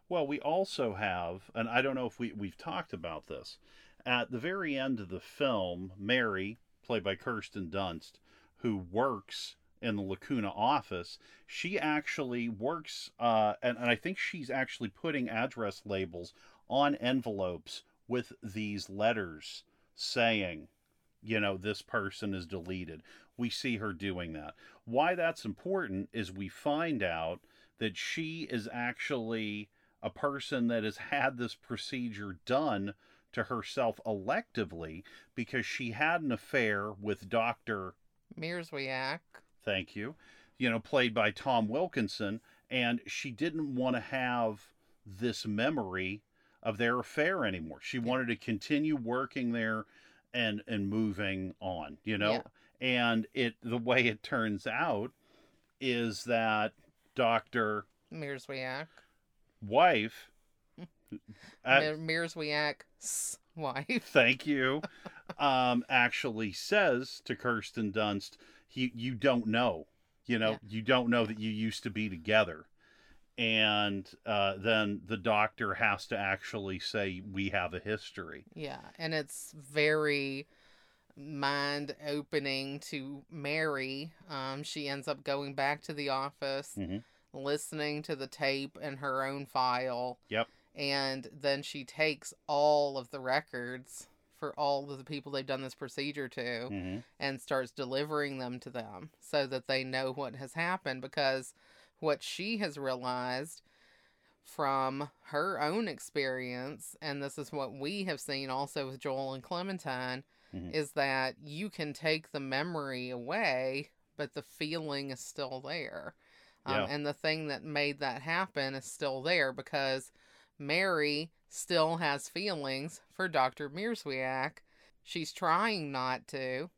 Well, we also have, and I don't know if we, we've talked about this, at the very end of the film, Mary, played by Kirsten Dunst, who works in the Lacuna office, she actually works, uh, and, and I think she's actually putting address labels on envelopes with these letters saying, you know, this person is deleted. We see her doing that. Why that's important is we find out that she is actually a person that has had this procedure done to herself electively because she had an affair with Dr.
Mierzwiak.
Thank you, you know, played by Tom Wilkinson, and she didn't want to have this memory of their affair anymore. She wanted to continue working there and and moving on, you know.
Yeah.
And it the way it turns out is that Dr.
Mierzwiak.
wife uh,
Mir- Mierzwiak's wife.
thank you um actually says to kirsten dunst you you don't know you know
Yeah.
you don't know that you used to be together and uh then the doctor has to actually say we have a history
Yeah, and it's very mind opening to Mary. Um, she ends up going back to the office,
Mhm.
listening to the tape in her own file.
Yep.
And then she takes all of the records for all of the people they've done this procedure to
hmm
and starts delivering them to them so that they know what has happened because what she has realized from her own experience and this is what we have seen also with Joel and Clementine
Mhm.
is that you can take the memory away but the feeling is still there um,
Yeah.
and the thing that made that happen is still there because Mary still has feelings for Dr. Mierzwiak she's trying not to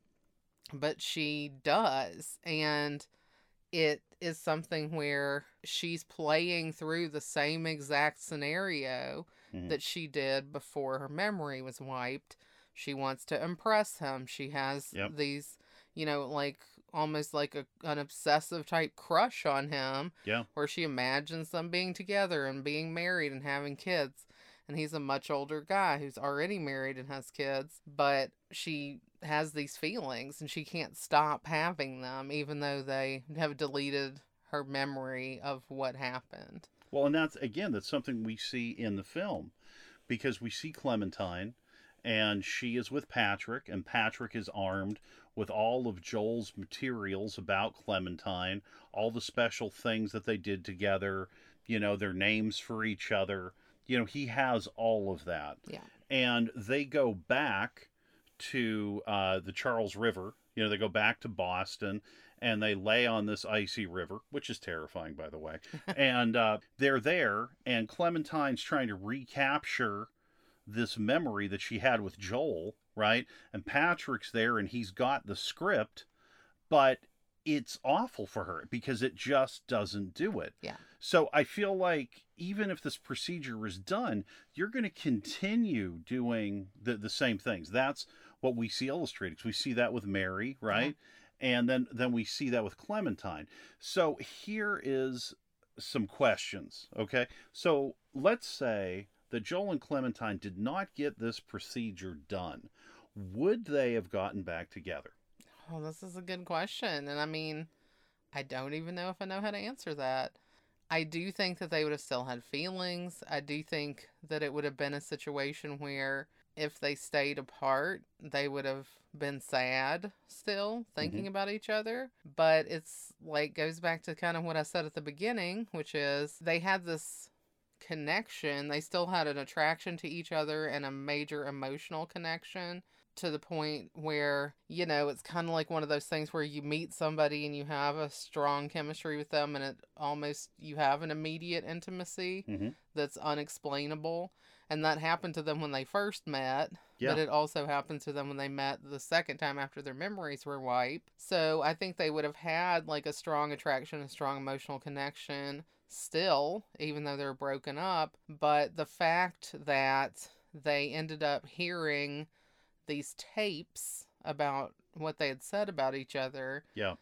but she does and it is something where she's playing through the same exact scenario
Mhm.
that she did before her memory was wiped she wants to impress him she has
Yep.
these you know like almost like a, an obsessive type crush on him.
Yeah.
where she imagines them being together and being married and having kids. And he's a much older guy who's already married and has kids but she has these feelings and she can't stop having them even though they have deleted her memory of what happened.
Well, and that's again, that's something we see in the film because we see Clementine and she is with Patrick, and Patrick is armed with all of Joel's materials about Clementine, all the special things that they did together, you know, their names for each other. You know, he has all of that.
Yeah.
And they go back to uh, the Charles River. You know, they go back to Boston and they lay on this icy river, which is terrifying, by the way. and uh, they're there, and Clementine's trying to recapture this memory that she had with Joel, right? And Patrick's there, and he's got the script, but it's awful for her because it just doesn't do it.
Yeah.
So I feel like even if this procedure is done, you're going to continue doing the, the same things. That's what we see illustrated. We see that with Mary, right? And then then we see that with Clementine. So here is some questions, okay? So let's say that Joel and Clementine did not get this procedure done. Would they have gotten back together?
Oh, this is a good question. And I mean, I don't even know if I know how to answer that. I do think that they would have still had feelings. I do think that it would have been a situation where if they stayed apart, they would have been sad still thinking mm-hmm. about each other. But it's like goes back to kind of what I said at the beginning, which is they had this connection. They still had an attraction to each other and a major emotional connection to the point where, you know, it's kind of like one of those things where you meet somebody and you have a strong chemistry with them and it almost you have an immediate intimacy
Mhm.
that's unexplainable. And that happened to them when they first met,
Yeah.
but it also happened to them when they met the second time after their memories were wiped. So I think they would have had like a strong attraction, a strong emotional connection still, even though they're broken up. But the fact that they ended up hearing these tapes about what they had said about each other,
Yeah.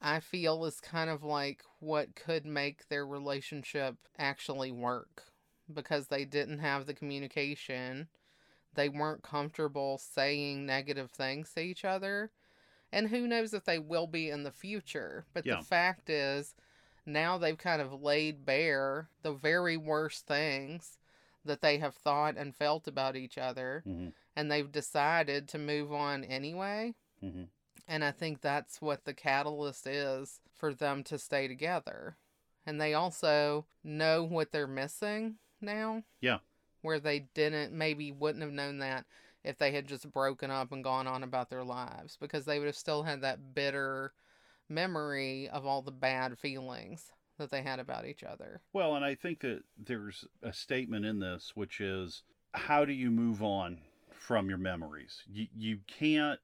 I feel is kind of like what could make their relationship actually work because they didn't have the communication. They weren't comfortable saying negative things to each other. And who knows if they will be in the future. But
Yeah.
the fact is, now they've kind of laid bare the very worst things that they have thought and felt about each other.
hmm
And they've decided to move on anyway.
hmm
And I think that's what the catalyst is for them to stay together. And they also know what they're missing now.
Yeah.
Where they didn't, maybe wouldn't have known that if they had just broken up and gone on about their lives because they would have still had that bitter memory of all the bad feelings that they had about each other.
Well, and I think that there's a statement in this which is how do you move on from your memories? You you can't,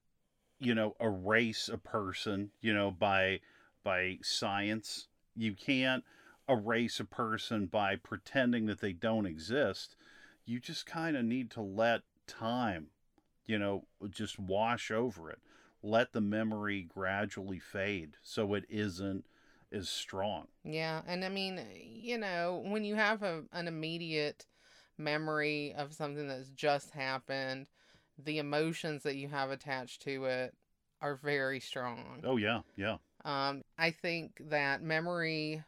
you know, erase a person, you know, by by science. You can't erase a person by pretending that they don't exist. You just kind of need to let time, you know, just wash over it. Let the memory gradually fade so it isn't as strong.
Yeah, and I mean, you know, when you have a, an immediate memory of something that's just happened, the emotions that you have attached to it are very strong.
Oh yeah, yeah.
Um, I think that memory,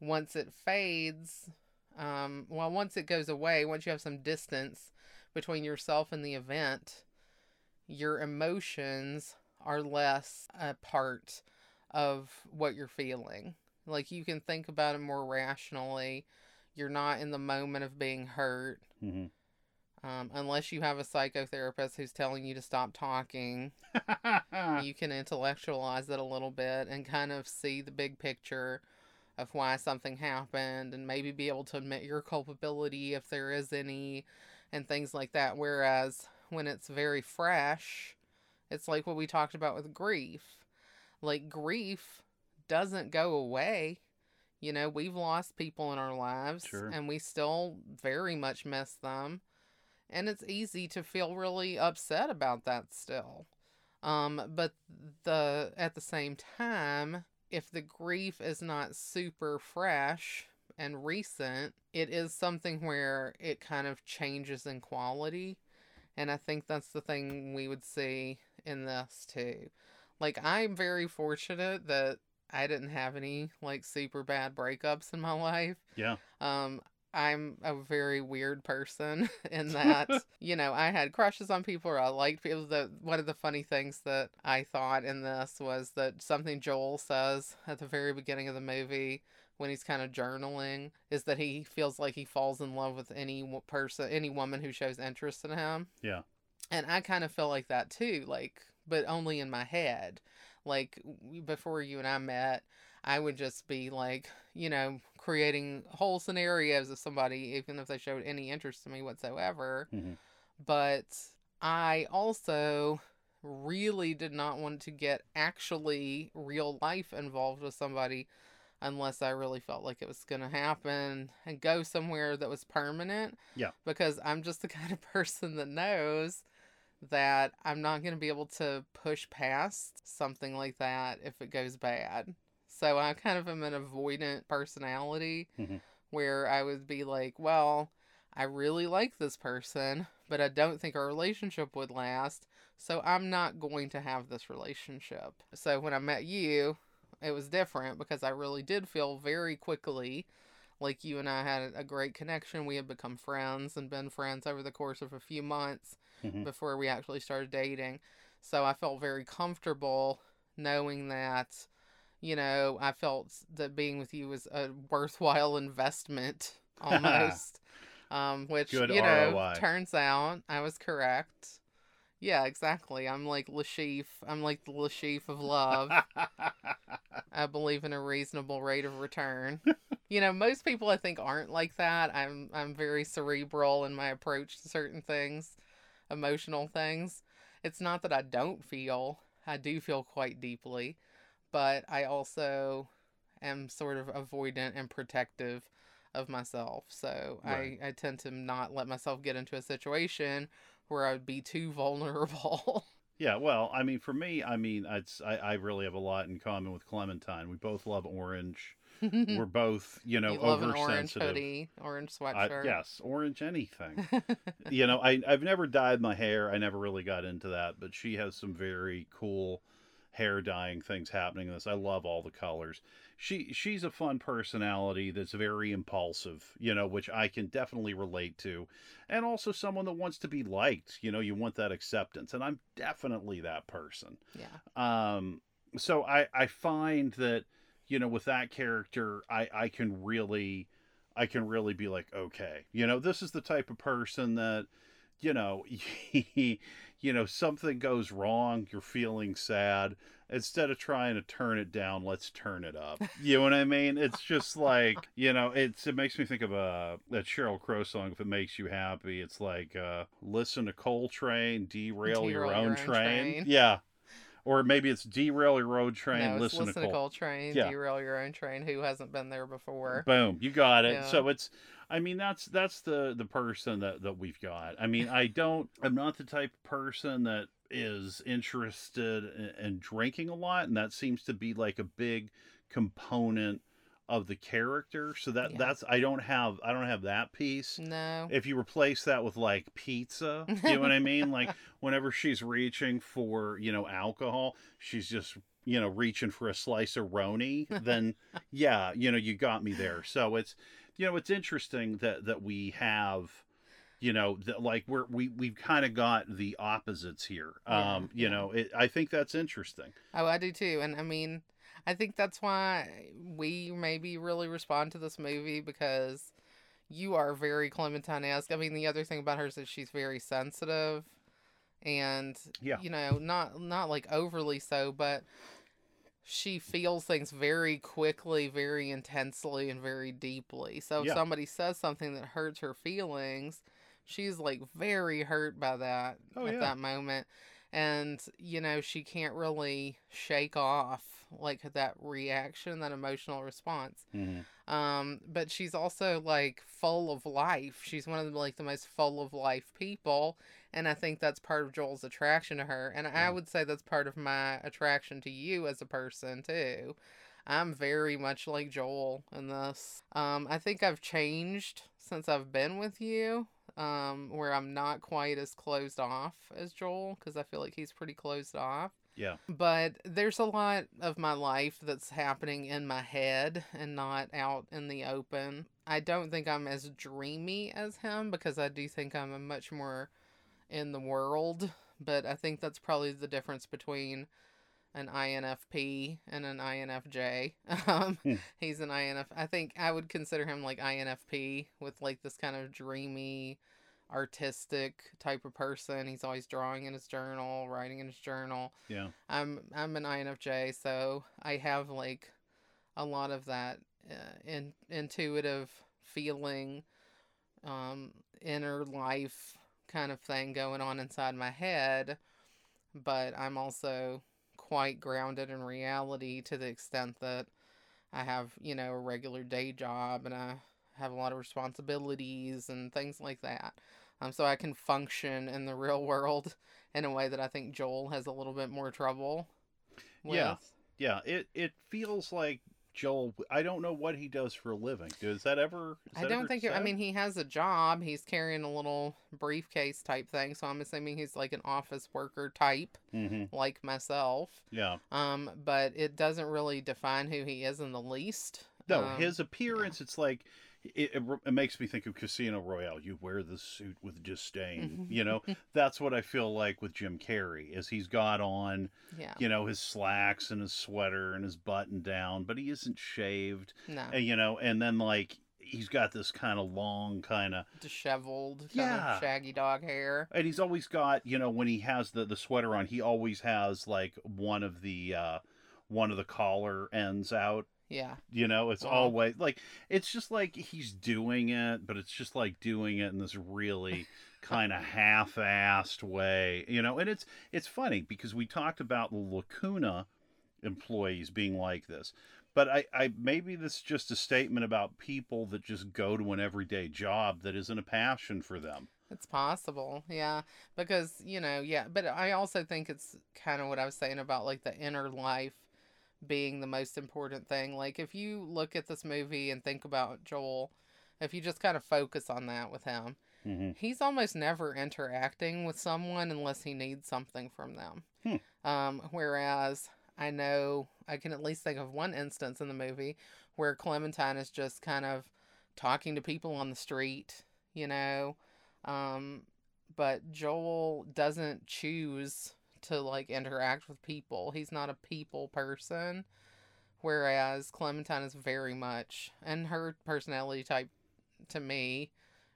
once it fades, um, well, once it goes away, once you have some distance between yourself and the event, your emotions are less a part of what you're feeling. Like you can think about it more rationally. You're not in the moment of being hurt.
hmm
Um, unless you have a psychotherapist who's telling you to stop talking, you can intellectualize it a little bit and kind of see the big picture of why something happened and maybe be able to admit your culpability if there is any and things like that. Whereas when it's very fresh, it's like what we talked about with grief. Like grief doesn't go away. You know, we've lost people in our lives
Sure.
and we still very much miss them. And it's easy to feel really upset about that still. Um, but the at the same time, if the grief is not super fresh and recent, it is something where it kind of changes in quality. And I think that's the thing we would see in this too. Like I'm very fortunate that I didn't have any like super bad breakups in my life.
yeah.
Um, I'm a very weird person in that, you know, I had crushes on people or I liked people. The one of the funny things that I thought in this was that something Joel says at the very beginning of the movie when he's kind of journaling is that he feels like he falls in love with any person, any woman who shows interest in him.
Yeah.
And I kind of feel like that too, like, but only in my head. Like before you and I met, I would just be like, you know, creating whole scenarios of somebody, even if they showed any interest in me whatsoever.
Mhm.
But I also really did not want to get actually real life involved with somebody unless I really felt like it was going to happen and go somewhere that was permanent.
Yeah.
Because I'm just the kind of person that knows that I'm not going to be able to push past something like that if it goes bad. So I kind of am an avoidant personality
Mhm.
where I would be like, well, I really like this person, but I don't think our relationship would last. So I'm not going to have this relationship. So when I met you, it was different because I really did feel very quickly like you and I had a great connection. We had become friends and been friends over the course of a few months
Mhm.
before we actually started dating. So I felt very comfortable knowing that, you know, I felt that being with you was a worthwhile investment almost. um, which,
Good
you know,
ROI.
turns out I was correct. Yeah, exactly. I'm like Le Chiffre. I'm like the Le Chiffre of love. I believe in a reasonable rate of return. you know, most people I think aren't like that. I'm I'm very cerebral in my approach to certain things, emotional things. It's not that I don't feel. I do feel quite deeply, but I also am sort of avoidant and protective of myself. So
Right.
I, I tend to not let myself get into a situation where I would be too vulnerable.
Yeah, well, I mean, for me, I mean, I, I really have a lot in common with Clementine. We both love orange. We're both, you know,
you an orange
oversensitive.
hoodie, orange
I,
sweatshirt.
yes, orange anything. you know, I I've never dyed my hair. I never really got into that, but she has some very cool hair dyeing things happening in this. I love all the colors. She she's a fun personality that's very impulsive, you know, which I can definitely relate to. And also someone that wants to be liked, you know, you want that acceptance, and I'm definitely that person.
yeah.
Um so I I find that you know with that character I I can really I can really be like okay you know this is the type of person that you know you know something goes wrong you're feeling sad instead of trying to turn it down let's turn it up you know what I mean it's just like you know it's it makes me think of a that Sheryl Crow song if it makes you happy it's like uh listen to Coltrane derail, your,
Derail
own,
your own
train.
train.
yeah or maybe it's derail your road train.
no,
listen,
listen
to
to Coltrane,
Yeah.
derail your own train. Who hasn't been there before?
Boom, you got it.
Yeah.
So it's, I mean, that's that's the the person that that we've got. I mean, I don't, I'm not the type of person that is interested in, in drinking a lot, and that seems to be like a big component of the character. So that
Yeah.
that's I don't have I don't have that piece.
No.
If you replace that with like pizza, you know what I mean? Like whenever she's reaching for, you know, alcohol, she's just, you know, reaching for a slice of roni, then yeah, you know, you got me there. So it's you know, it's interesting that that we have you know, that like we're we we've kind of got the opposites here.
Yeah,
Um, you know, it, I think that's interesting.
Oh, I do too. And I mean, I think that's why we maybe really respond to this movie because you are very Clementine esque. I mean, the other thing about her is that she's very sensitive and,
Yeah.
you know, not, not like overly so, but she feels things very quickly, very intensely, and very deeply. So if
Yeah.
somebody says something that hurts her feelings, she's like very hurt by that
Oh,
at
yeah.
that moment. And, you know, she can't really shake off like that reaction, that emotional response.
Mhm.
Um, but she's also like full of life. She's one of the like the most full of life people, and I think that's part of Joel's attraction to her. And I would say that's part of my attraction to you as a person too. I'm very much like Joel in this. Um, I think I've changed since I've been with you. Um, where I'm not quite as closed off as Joel because I feel like he's pretty closed off
Yeah.
but there's a lot of my life that's happening in my head and not out in the open. I don't think I'm as dreamy as him because I do think I'm much more in the world, but I think that's probably the difference between an INFP and an INFJ. Um,
Hmm.
he's an INF. I think I would consider him like INFP with like this kind of dreamy, artistic type of person. He's always drawing in his journal, writing in his journal.
Yeah.
I'm I'm an INFJ, so I have like a lot of that uh, in, intuitive feeling, um, inner life kind of thing going on inside my head but I'm also quite grounded in reality to the extent that I have, you know, a regular day job and I have a lot of responsibilities and things like that. Um, so I can function in the real world in a way that I think Joel has a little bit more trouble with.
Yeah. Yeah, it it feels like Joel. I don't know what he does for a living. Does that ever? is
I
that
don't
ever
think. It, I mean, he has a job. He's carrying a little briefcase type thing, so I'm assuming he's like an office worker type,
Mhm.
like myself.
Yeah.
Um, but it doesn't really define who he is in the least.
No,
Um,
his appearance. It's like it, it, it makes me think of Casino Royale. You wear the suit with disdain.
Mhm.
You know, that's what I feel like with Jim Carrey. Is he's got on
yeah,
you know his slacks and his sweater and his button down, but he isn't shaved.
no,
And, you know, and then like he's got this kind of long kind of
disheveled, kind
Yeah.
of shaggy dog hair.
and he's always got you know when he has the the sweater on he always has like one of the uh one of the collar ends out
Yeah,
you know it's
Wow.
always like it's just like he's doing it but it's just like doing it in this really kind of half-assed way you know and it's it's funny because we talked about the lacuna employees being like this but I, I maybe this is just a statement about people that just go to an everyday job that isn't a passion for them
it's possible. Yeah, because you know, yeah, but I also think it's kind of what I was saying about like the inner life being the most important thing. Like if you look at this movie and think about Joel, if you just kind of focus on that with him,
hmm
he's almost never interacting with someone unless he needs something from them.
Hmm.
Um, whereas I know I can at least think of one instance in the movie where Clementine is just kind of talking to people on the street, you know. Um, but Joel doesn't choose to like interact with people. He's not a people person. Whereas Clementine is very much, and her personality type to me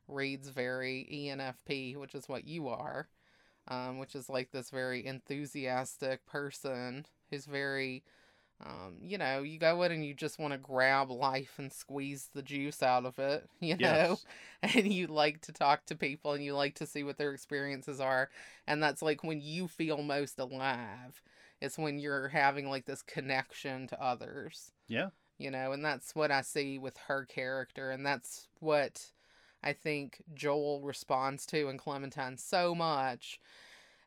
reads very ENFP, which is what you are, um, which is like this very enthusiastic person who's very, um, you know, you go in and you just want to grab life and squeeze the juice out of it, you know,
yes
and you like to talk to people and you like to see what their experiences are. And that's like when you feel most alive, it's when you're having like this connection to others
yeah
you know, and that's what I see with her character, and that's what I think Joel responds to in Clementine so much.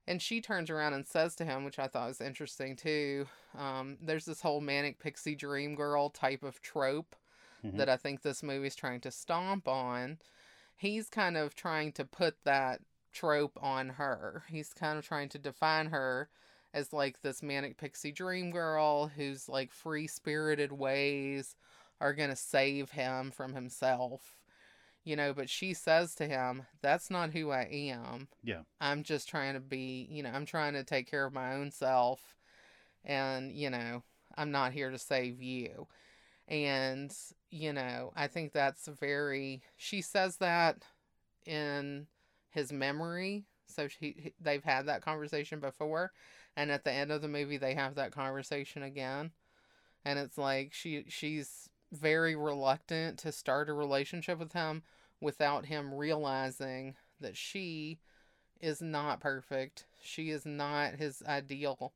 And she turns around and says to him, which I thought was interesting too. Um, there's this whole manic pixie dream girl type of trope
Mhm.
that I think this movie's trying to stomp on. He's kind of trying to put that trope on her. He's kind of trying to define her as like this manic pixie dream girl whose like free spirited ways are going to save him from himself. You know, but she says to him, That's not who I am.
Yeah.
I'm just trying to be, you know, I'm trying to take care of my own self. And, you know, I'm not here to save you. And, you know, I think that's very, she says that in his memory. So she, they've had that conversation before and at the end of the movie they have that conversation again and it's like she she's very reluctant to start a relationship with him without him realizing that she is not perfect she is not his ideal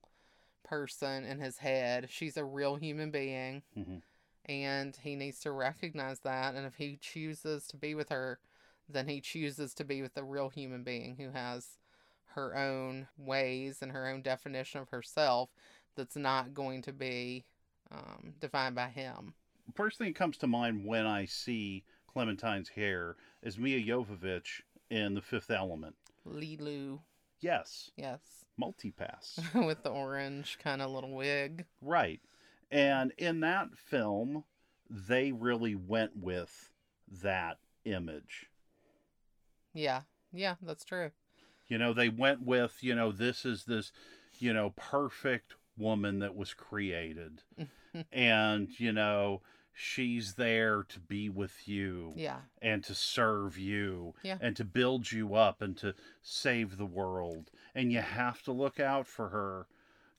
person in his head she's a real human being
Mhm.
and he needs to recognize that and if he chooses to be with her then he chooses to be with a real human being who has her own ways and her own definition of herself that's not going to be um, defined by him.
First thing that comes to mind when I see Clementine's hair is Milla Jovovich in The Fifth Element.
Leeloo,
Yes,
yes,
multipass.
with the orange kind of little wig.
right. And in that film, they really went with that image.
Yeah, yeah, that's true.
You know, they went with, you know, this is this, you know, perfect woman that was created. and, you know, she's there to be with you
Yeah,
and to serve you
Yeah.
and to build you up and to save the world. And you have to look out for her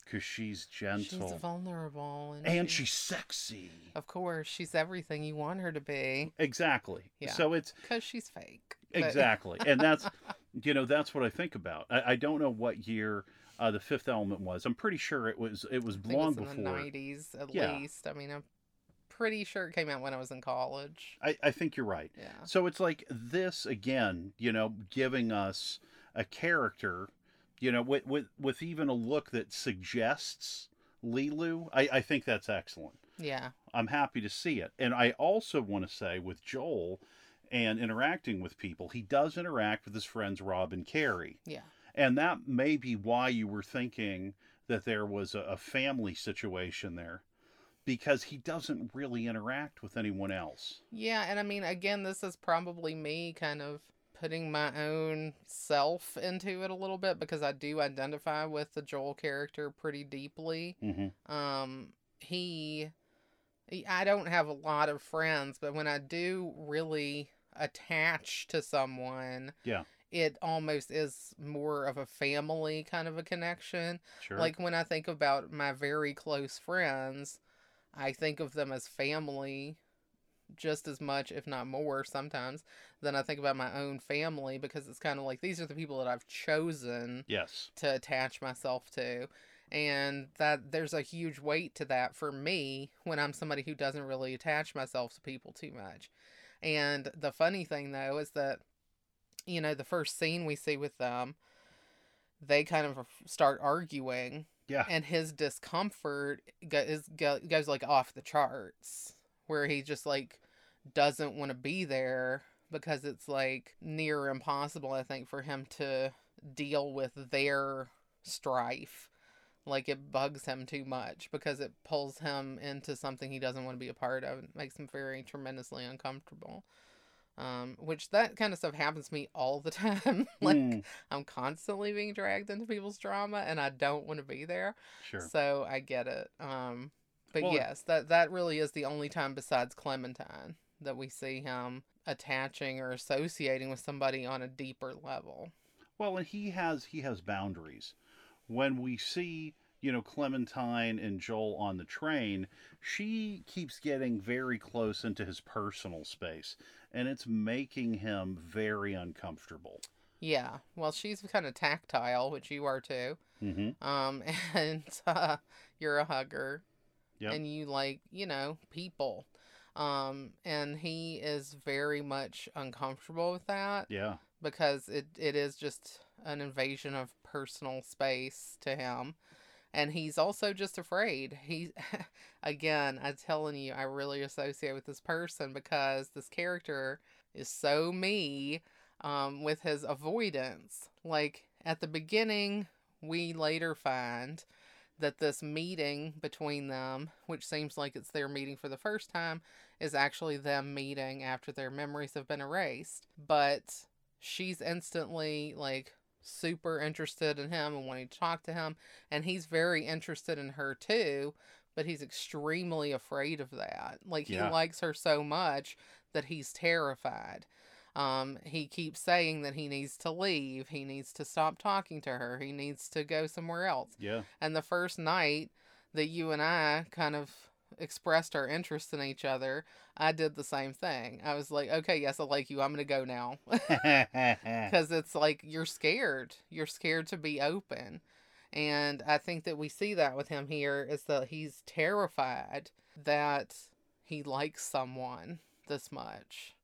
because she's gentle.
she's vulnerable and,
and
she-
she's sexy.
of course, she's everything you want her to be
Exactly.
Yeah.
So it's
because she's fake. but-
exactly and that's you know that's what i think about I, I don't know what year Uh, the Fifth Element was. I'm pretty sure it was. It was long before.
the nineties at
Yeah.
least. I mean, I'm pretty sure it came out when I was in college.
I, I think you're right.
Yeah.
So it's like this again, you know, giving us a character, you know, with with, with even a look that suggests Leeloo. I, I think that's excellent.
Yeah.
I'm happy to see it. And I also want to say with Joel and interacting with people, he does interact with his friends Rob and Carrie.
Yeah.
And that may be why you were thinking that there was a, a family situation there. Because he doesn't really interact with anyone else.
Yeah, and I mean, again, this is probably me kind of putting my own self into it a little bit because I do identify with the Joel character pretty deeply.
Mm-hmm.
Um, he, he- I don't have a lot of friends, but when I do really attach to someone,
Yeah.
it almost is more of a family kind of a connection.
Sure.
Like when I think about my very close friends, I think of them as family just as much, if not more, sometimes than I think about my own family because it's kind of like these are the people that I've chosen
yes.
to attach myself to. And that there's a huge weight to that for me when I'm somebody who doesn't really attach myself to people too much. And the funny thing though is that, you know, the first scene we see with them, they kind of start arguing
Yeah.
and his discomfort go, is goes like off the charts where he just like doesn't want to be there because it's like near impossible i think for him to deal with their strife like it bugs him too much because it pulls him into something he doesn't want to be a part of it makes him very tremendously uncomfortable um, which that kind of stuff happens to me all the time like
Mm,
I'm constantly being dragged into people's drama and I don't want to be there.
sure.
So I get it. Um but
Well,
yes, that that really is the only time besides Clementine that we see him attaching or associating with somebody on a deeper level.
Well, and he has he has boundaries. When we see, you know, Clementine and Joel on the train, she keeps getting very close into his personal space, and it's making him very uncomfortable.
Yeah. Well, she's kind of tactile, which you are too.
Mm-hmm.
Um and uh, you're a hugger.
Yep.
And you like, you know, people. Um and he is very much uncomfortable with that.
Yeah.
because it, it is just an invasion of personal space to him. And he's also just afraid. He, again, I'm telling you, I really associate with this person because this character is so me um, with his avoidance. Like at the beginning, we later find that this meeting between them, which seems like it's their meeting for the first time, is actually them meeting after their memories have been erased. But she's instantly like super interested in him and wanting to talk to him and he's very interested in her too but he's extremely afraid of that like he
Yeah.
likes her so much that he's terrified um he keeps saying that he needs to leave he needs to stop talking to her he needs to go somewhere else
Yeah.
and the first night that you and I kind of expressed our interest in each other, I did the same thing. I was like, okay, yes, I like you. I'm going to go now. Because it's like you're scared. You're scared to be open. And I think that we see that with him here is that he's terrified that he likes someone this much.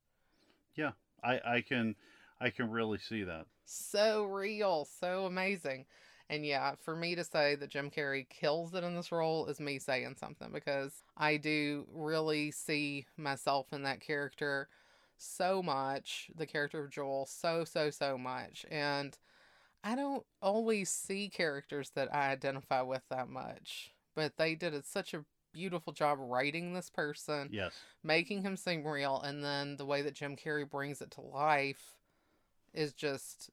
Yeah, I I can I can really see that.
so real, so amazing. And yeah, for me to say that Jim Carrey kills it in this role is me saying something because I do really see myself in that character so much, the character of Joel, so, so, so much. And I don't always see characters that I identify with that much, but they did such a beautiful job writing this person
Yes.
making him seem real and then the way that Jim Carrey brings it to life is just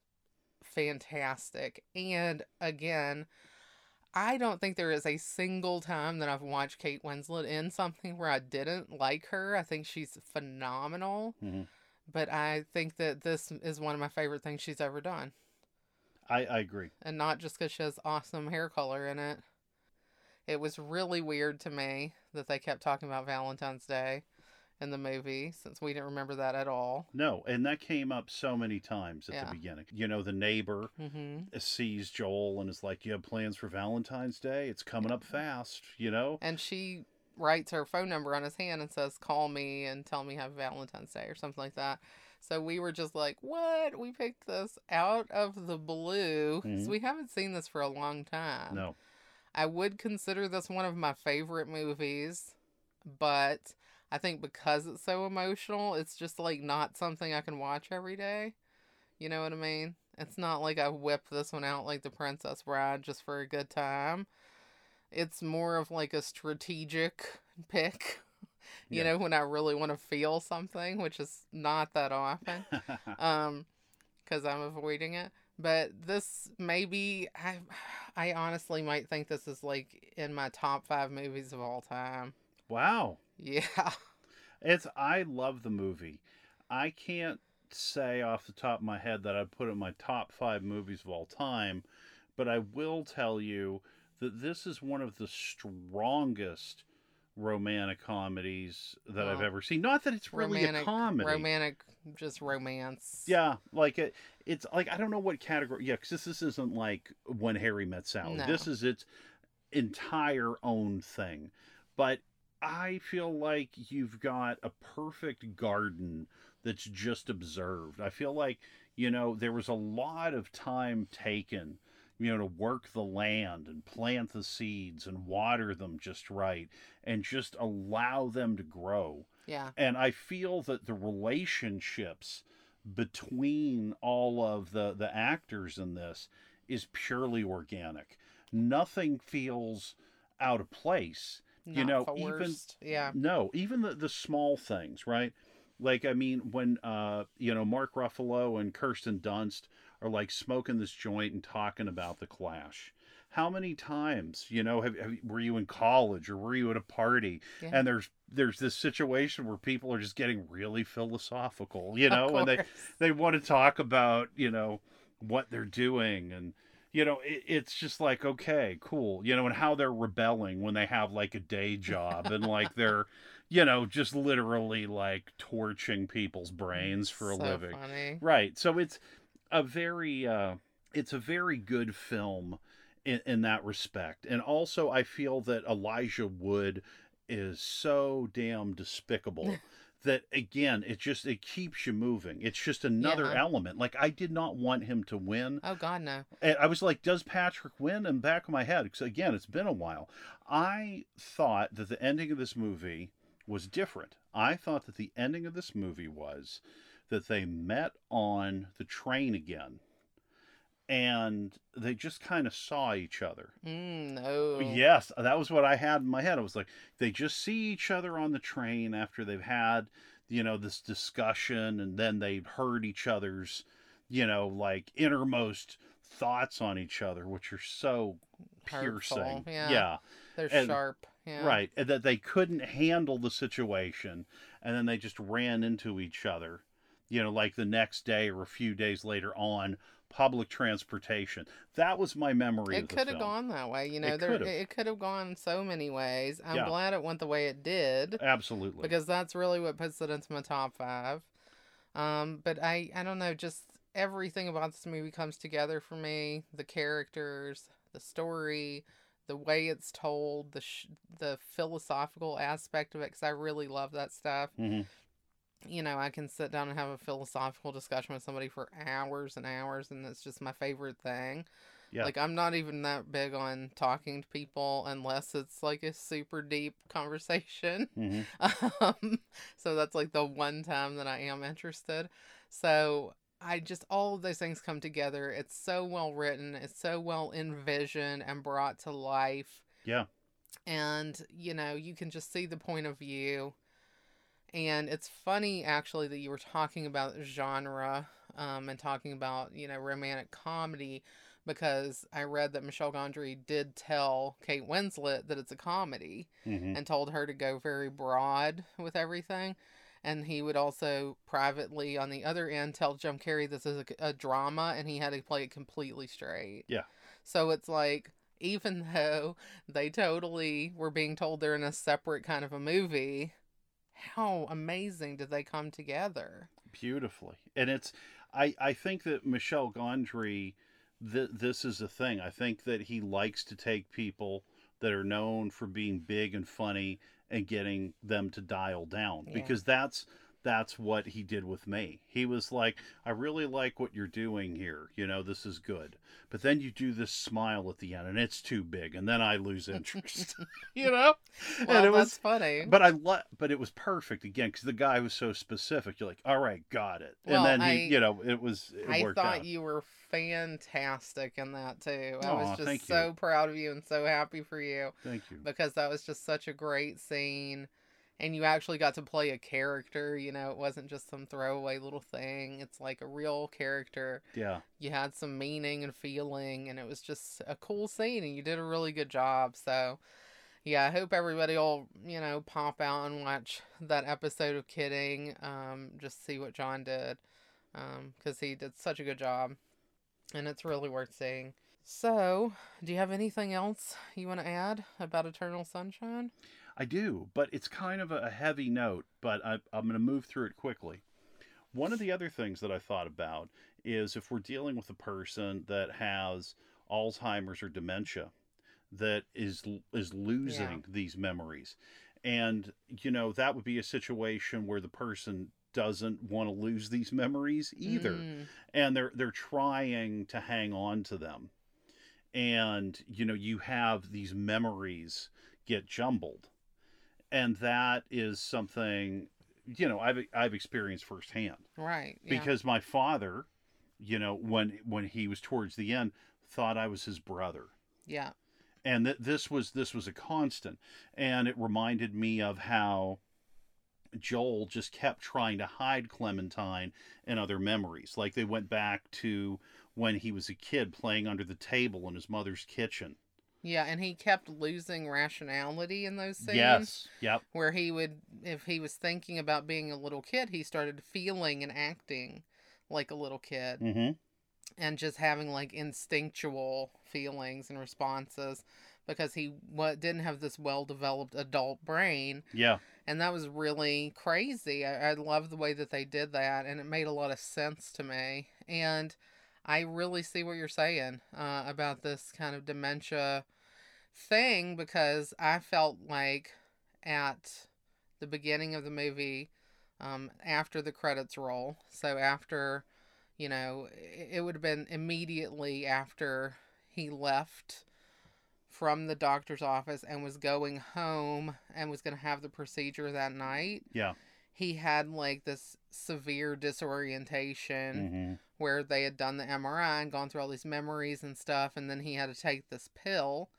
fantastic. And again, I don't think there is a single time that I've watched Kate Winslet in something where I didn't like her. I think she's phenomenal,
Mhm.
but I think that this is one of my favorite things she's ever done.
I I agree.
And not just because she has awesome hair color in it. It was really weird to me that they kept talking about Valentine's Day in the movie since we didn't remember that at all.
No, and that came up so many times at
Yeah.
the beginning. You know, the neighbor
hmm
sees Joel and is like, "You have plans for Valentine's Day? It's coming up fast." You know.
And she writes her phone number on his hand and says, "Call me and tell me Happy Valentine's Day" or something like that. So we were just like, "What? We picked this out of the blue 'cause
Mhm.
we haven't seen this for a long time."
No.
I would consider this one of my favorite movies, but I think because it's so emotional, it's just like not something I can watch every day. You know what I mean? It's not like I whip this one out like The Princess Bride just for a good time. It's more of like a strategic pick, you
Yeah.
know, when I really want to feel something, which is not that often um because i'm avoiding it but this maybe i i honestly might think this is like in my top five movies of all time
wow.
Yeah
It's I love the movie. I can't say off the top of my head that I'd put it in my top five movies of all time, but I will tell you that this is one of the strongest romantic comedies that I've ever seen. Not that it's really
romantic
a comedy.
romantic just romance
Yeah, like it, it's like I don't know what category. Yeah, because this isn't like when Harry met Sally.
No.
This is its entire own thing. But I feel like you've got a perfect garden that's just observed. I feel like you know there was a lot of time taken, you know, to work the land and plant the seeds and water them just right and just allow them to grow.
yeah
And I feel that the relationships between all of the, the actors in this is purely organic. Nothing feels out of place. You
not
know, even-
yeah
No, even the, the small things, right? Like, I mean, when, uh, you know, Mark Ruffalo and Kirsten Dunst are like smoking this joint and talking about the Clash. How many times, you know, have, have were you in college or were you at a party
Yeah.
and there's there's this situation where people are just getting really philosophical, you know, and they they want to talk about you know what they're doing and you know it, it's just like okay cool you know and how they're rebelling when they have like a day job and like they're you know just literally like torching people's brains for a
So
living
funny.
right so it's a very uh it's a very good film in, in that respect and also i feel that elijah wood is so damn despicable that again it just it keeps you moving. It's just another
Yeah.
element. Like i did not want him to win.
Oh god no.
And i was like does patrick win? And back of my head because again it's been a while. I thought that the ending of this movie was different. I thought that the ending of this movie was that they met on the train again and they just kind of saw each other
mm, no
Yes, that was what I had in my head. I was like, they just see each other on the train after they've had, you know, this discussion, and then they've heard each other's, you know, like innermost thoughts on each other, which are so
Hurtful,
piercing.
yeah.
yeah,
they're
and-
sharp yeah
right. And that they couldn't handle the situation, and then they just ran into each other, you know, like the next day or a few days later on public transportation. That was my memory
it could have gone that way you know
It
there
could've.
it could have gone so many ways i'm
Yeah.
glad it went the way it did
Absolutely.
because that's really what puts it into my top five um but i i don't know just everything about this movie comes together for me the characters the story the way it's told the sh- the philosophical aspect of it because i really love that stuff
Mhm.
You know, I can sit down and have a philosophical discussion with somebody for hours and hours, and it's just my favorite thing.
Yeah.
Like, I'm not even that big on talking to people unless it's like a super deep conversation.
Mm-hmm.
Um, so that's like the one time that I am interested. So I just, all of those things come together. It's so well written, it's so well envisioned and brought to life.
Yeah.
And, you know, you can just see the point of view. And it's funny actually that you were talking about genre um, and talking about, you know, romantic comedy because I read that Michel Gondry did tell Kate Winslet that it's a comedy
Mhm.
and told her to go very broad with everything. And he would also privately, on the other end, tell Jim Carrey this is a, a drama and he had to play it completely straight.
Yeah.
So it's like, even though they totally were being told they're in a separate kind of a movie, how amazing did they come together?
beautifully and it's i i think that michel gondry th- this is a thing i think that he likes to take people that are known for being big and funny and getting them to dial down
Yeah.
because that's that's what he did with me he was like i really like what you're doing here you know this is good but then you do this smile at the end and it's too big and then i lose interest you know
Well,
and it
that's
was
funny.
but I lo- but it was perfect again because the guy was so specific. You're like, all right, got it.
Well,
and then
I-
he, you know, it was it
I thought
out.
you were fantastic in that too. I
Aw,
was just
you.
so proud of you and so happy for you
Thank you.
because that was just such a great scene. And you actually got to play a character, you know, it wasn't just some throwaway little thing. It's like a real character.
Yeah,
You had some meaning and feeling, and it was just a cool scene, and you did a really good job. So, yeah, I hope everybody will, you know, pop out and watch that episode of Kidding. Um, just see what John did, um, because he did such a good job, and it's really worth seeing. So, do you have anything else you want to add about Eternal Sunshine?
I do, but it's kind of a heavy note. But I, I'm going to move through it quickly. One of the other things that I thought about is if we're dealing with a person that has Alzheimer's or dementia, that is is losing these memories, and you know that would be a situation where the person doesn't want to lose these memories either.
Mm,
and they're they're trying to hang on to them and you know you have these memories get jumbled and that is something you know i've i've experienced firsthand
right. Yeah.
because my father you know when when he was towards the end thought i was his brother
yeah.
and that this was this was a constant and it reminded me of how joel just kept trying to hide clementine and other memories like they went back to when he was a kid playing under the table in his mother's kitchen
Yeah, and he kept losing rationality in those scenes.
yes yep.
where he would if he was thinking about being a little kid he started feeling and acting like a little kid
mm-hmm.
and just having like instinctual feelings and responses because he what didn't have this well developed adult brain.
Yeah.
And that was really crazy. I, I love the way that they did that and it made a lot of sense to me. And i really see what you're saying uh, about this kind of dementia thing because i felt like at the beginning of the movie um, after the credits roll so after you know it, it would have been immediately after he left from the doctor's office and was going home and was going to have the procedure that night.
Yeah
he had like this severe disorientation
mm-hmm.
where they had done the MRI and gone through all these memories and stuff and then he had to take this pill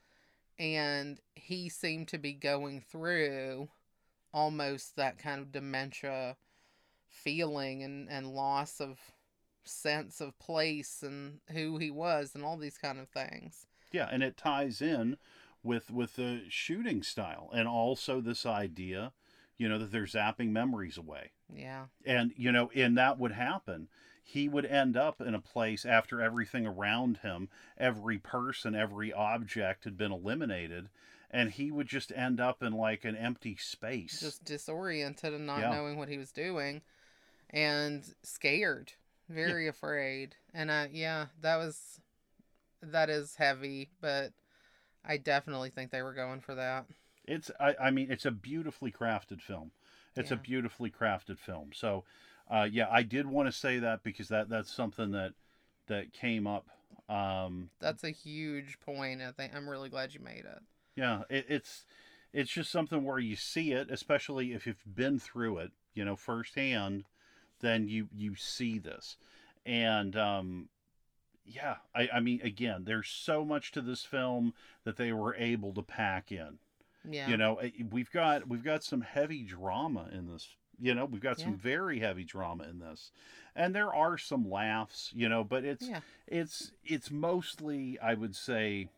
and he seemed to be going through almost that kind of dementia feeling and, and loss of sense of place and who he was and all these kind of things.
yeah and it ties in with with the shooting style and also this idea you know that they're zapping memories away
Yeah.
and you know and that would happen he would end up in a place after everything around him every person every object had been eliminated and he would just end up in like an empty space
Just disoriented and not
Yeah.
knowing what he was doing and scared, very afraid. And uh yeah, that was that is heavy, but I definitely think they were going for that.
It's I, I mean it's a beautifully crafted film. It's a beautifully crafted film. So uh, yeah i did want to say that because that that's something that that came up um,
That's a huge point. I think. I'm really glad you made it.
yeah it, it's it's just something where you see it especially if you've been through it you know firsthand then you you see this. And um yeah i i mean again there's so much to this film that they were able to pack in
Yeah.
you know eh, we've got we've got some heavy drama in this you know we've got some very heavy drama in this and there are some laughs you know but it's
yeah.
it's it's mostly i would say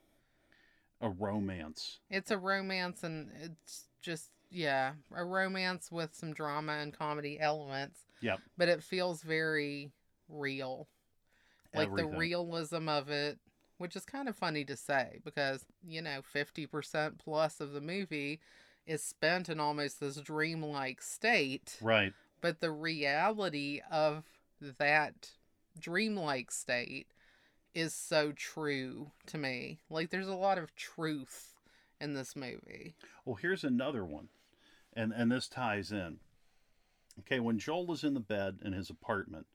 a romance
It's a romance and it's just yeah, a romance with some drama and comedy elements.
Yep.
But it feels very real. Like
Everything.
the realism of it, which is kind of funny to say because, you know, 50% plus of the movie is spent in almost this dreamlike state.
Right.
But the reality of that dreamlike state is so true to me. Like there's a lot of truth in this movie.
Well, here's another one. And and this ties in. Okay, when Joel is in the bed in his apartment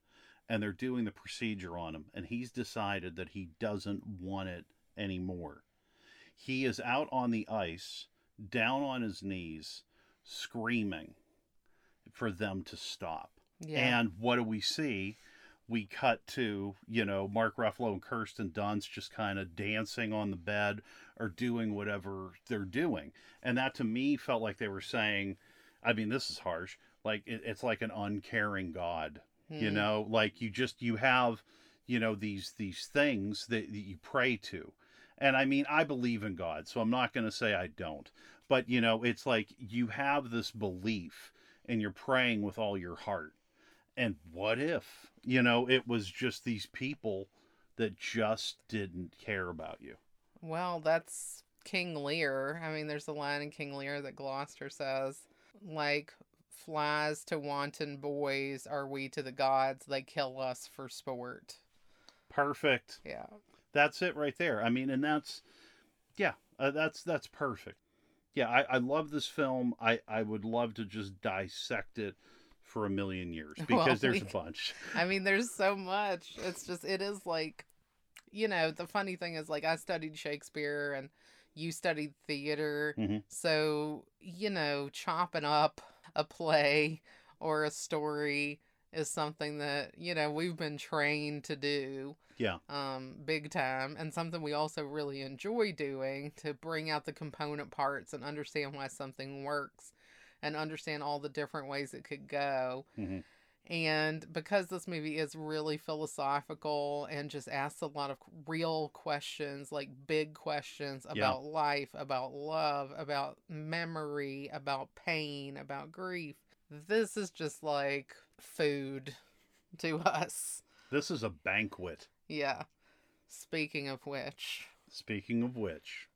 and they're doing the procedure on him and he's decided that he doesn't want it anymore. He is out on the ice, down on his knees, screaming for them to stop.
Yeah.
And what do we see? We cut to, you know, Mark Ruffalo and Kirsten Dunst just kind of dancing on the bed or doing whatever they're doing. And that to me felt like they were saying, I mean, this is harsh. Like it, it's like an uncaring God, you
Hmm.
know, like you just, you have, you know, these, these things that, that you pray to. And I mean, I believe in God, so I'm not going to say I don't. But, you know, it's like you have this belief and you're praying with all your heart. And what if, you know, it was just these people that just didn't care about you?
Well, that's King Lear. I mean, there's a line in King Lear that Gloucester says, like, flies to wanton boys are we to the gods, they kill us for sport.
Perfect.
Yeah.
That's it right there. I mean, and that's, yeah, uh, that's that's perfect. Yeah, I, I love this film. I, I would love to just dissect it for a million years because
Well,
there's
we-
a bunch.
I mean, there's so much. It's just, it is like, you know, the funny thing is, like, I studied Shakespeare and you studied theater.
Mhm.
So, you know, chopping up a play or a story is something that, you know, we've been trained to do.
Yeah.
Um, big time, and something we also really enjoy doing to bring out the component parts and understand why something works and understand all the different ways it could go.
Mhm.
And because this movie is really philosophical and just asks a lot of real questions, like big questions
Yeah.
about life, about love, about memory, about pain, about grief, this is just like food to us.
This is a banquet.
Yeah. Speaking of which,
Speaking of which,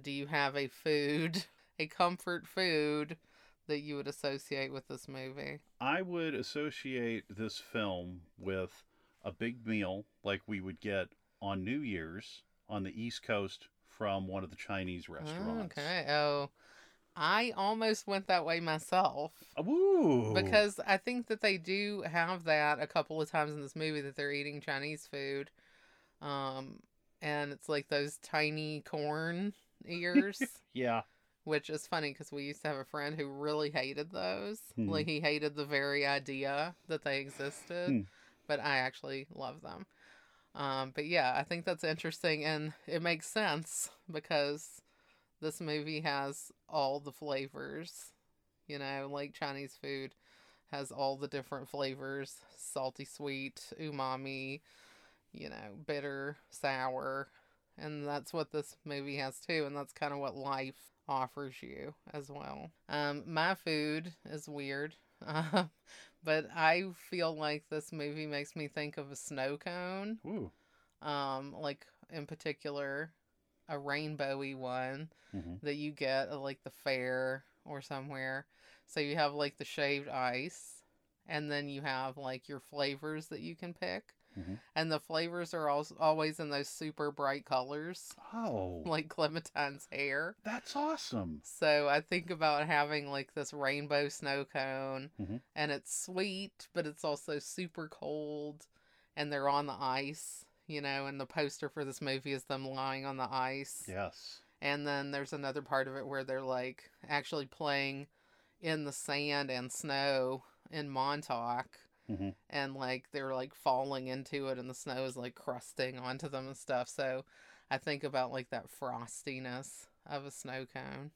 do you have a food, a comfort food that you would associate with this movie?
I would associate this film with a big meal like we would get on New Year's on the East Coast from one of the Chinese restaurants.
Okay. Oh, I almost went that way myself.
Ooh.
Because I think that they do have that a couple of times in this movie that they're eating Chinese food. Um, and it's like those tiny corn ears,
yeah,
which is funny because we used to have a friend who really hated those.
Hmm.
Like he hated the very idea that they existed,
Hmm.
but I actually love them. Um, but yeah, I think that's interesting and it makes sense because this movie has all the flavors. You know, like Chinese food has all the different flavors salty, sweet, umami, you know, bitter, sour. And that's what this movie has too. And that's kind of what life offers you as well. Um, my food is weird. Um, but I feel like this movie makes me think of a snow cone.
Ooh.
Um, like in particular, a rainbowy one
Mhm.
that you get at like the fair or somewhere. So you have like the shaved ice, and then you have like your flavors that you can pick.
Mhm.
And the flavors are al- always in those super bright colors,
Oh,
like Clementine's hair.
that's awesome.
So I think about having like this rainbow snow cone,
Mhm.
and it's sweet, but it's also super cold, and they're on the ice, you know. And the poster for this movie is them lying on the ice.
Yes.
And then there's another part of it where they're like actually playing in the sand and snow in Montauk.
Mhm.
And like they're like falling into it and the snow is like crusting onto them and stuff. So I think about like that frostiness of a snow cone.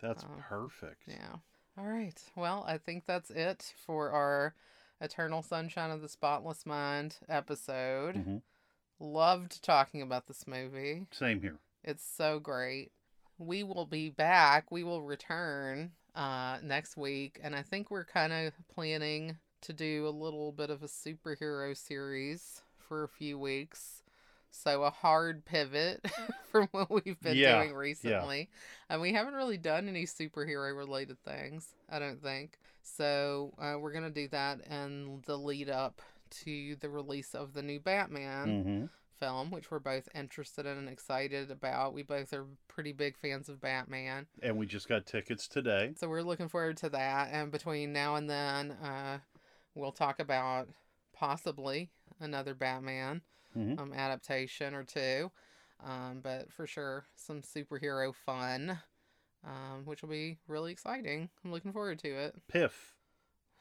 That's
Oh,
perfect.
Yeah. All right. Well, I think that's it for our Eternal Sunshine of the Spotless Mind episode.
Mhm.
Loved talking about this movie.
Same here.
It's so great. We will be back. We will return uh, next week. And I think we're kind of planning to do a little bit of a superhero series for a few weeks. So a hard pivot from what we've been
Yeah,
doing recently. And we haven't really done any superhero related things, I don't think. So uh, we're going to do that in the lead up to the release of the new Batman
Mm-hmm.
film, which we're both interested in and excited about. We both are pretty big fans of Batman.
And we just got tickets today.
So we're looking forward to that. And between now and then, uh, we'll talk about possibly another Batman
Mhm.
um, adaptation or two. Um, but for sure, some superhero fun, um, which will be really exciting. I'm looking forward to it.
Piff,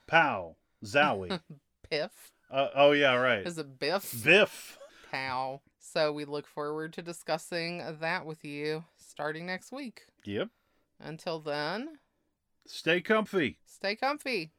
pow, zowie.
Piff.
uh, oh yeah, right.
Is it Biff?
Biff.
Pow. So we look forward to discussing that with you starting next week.
Yep.
Until then,
Stay comfy.
stay comfy.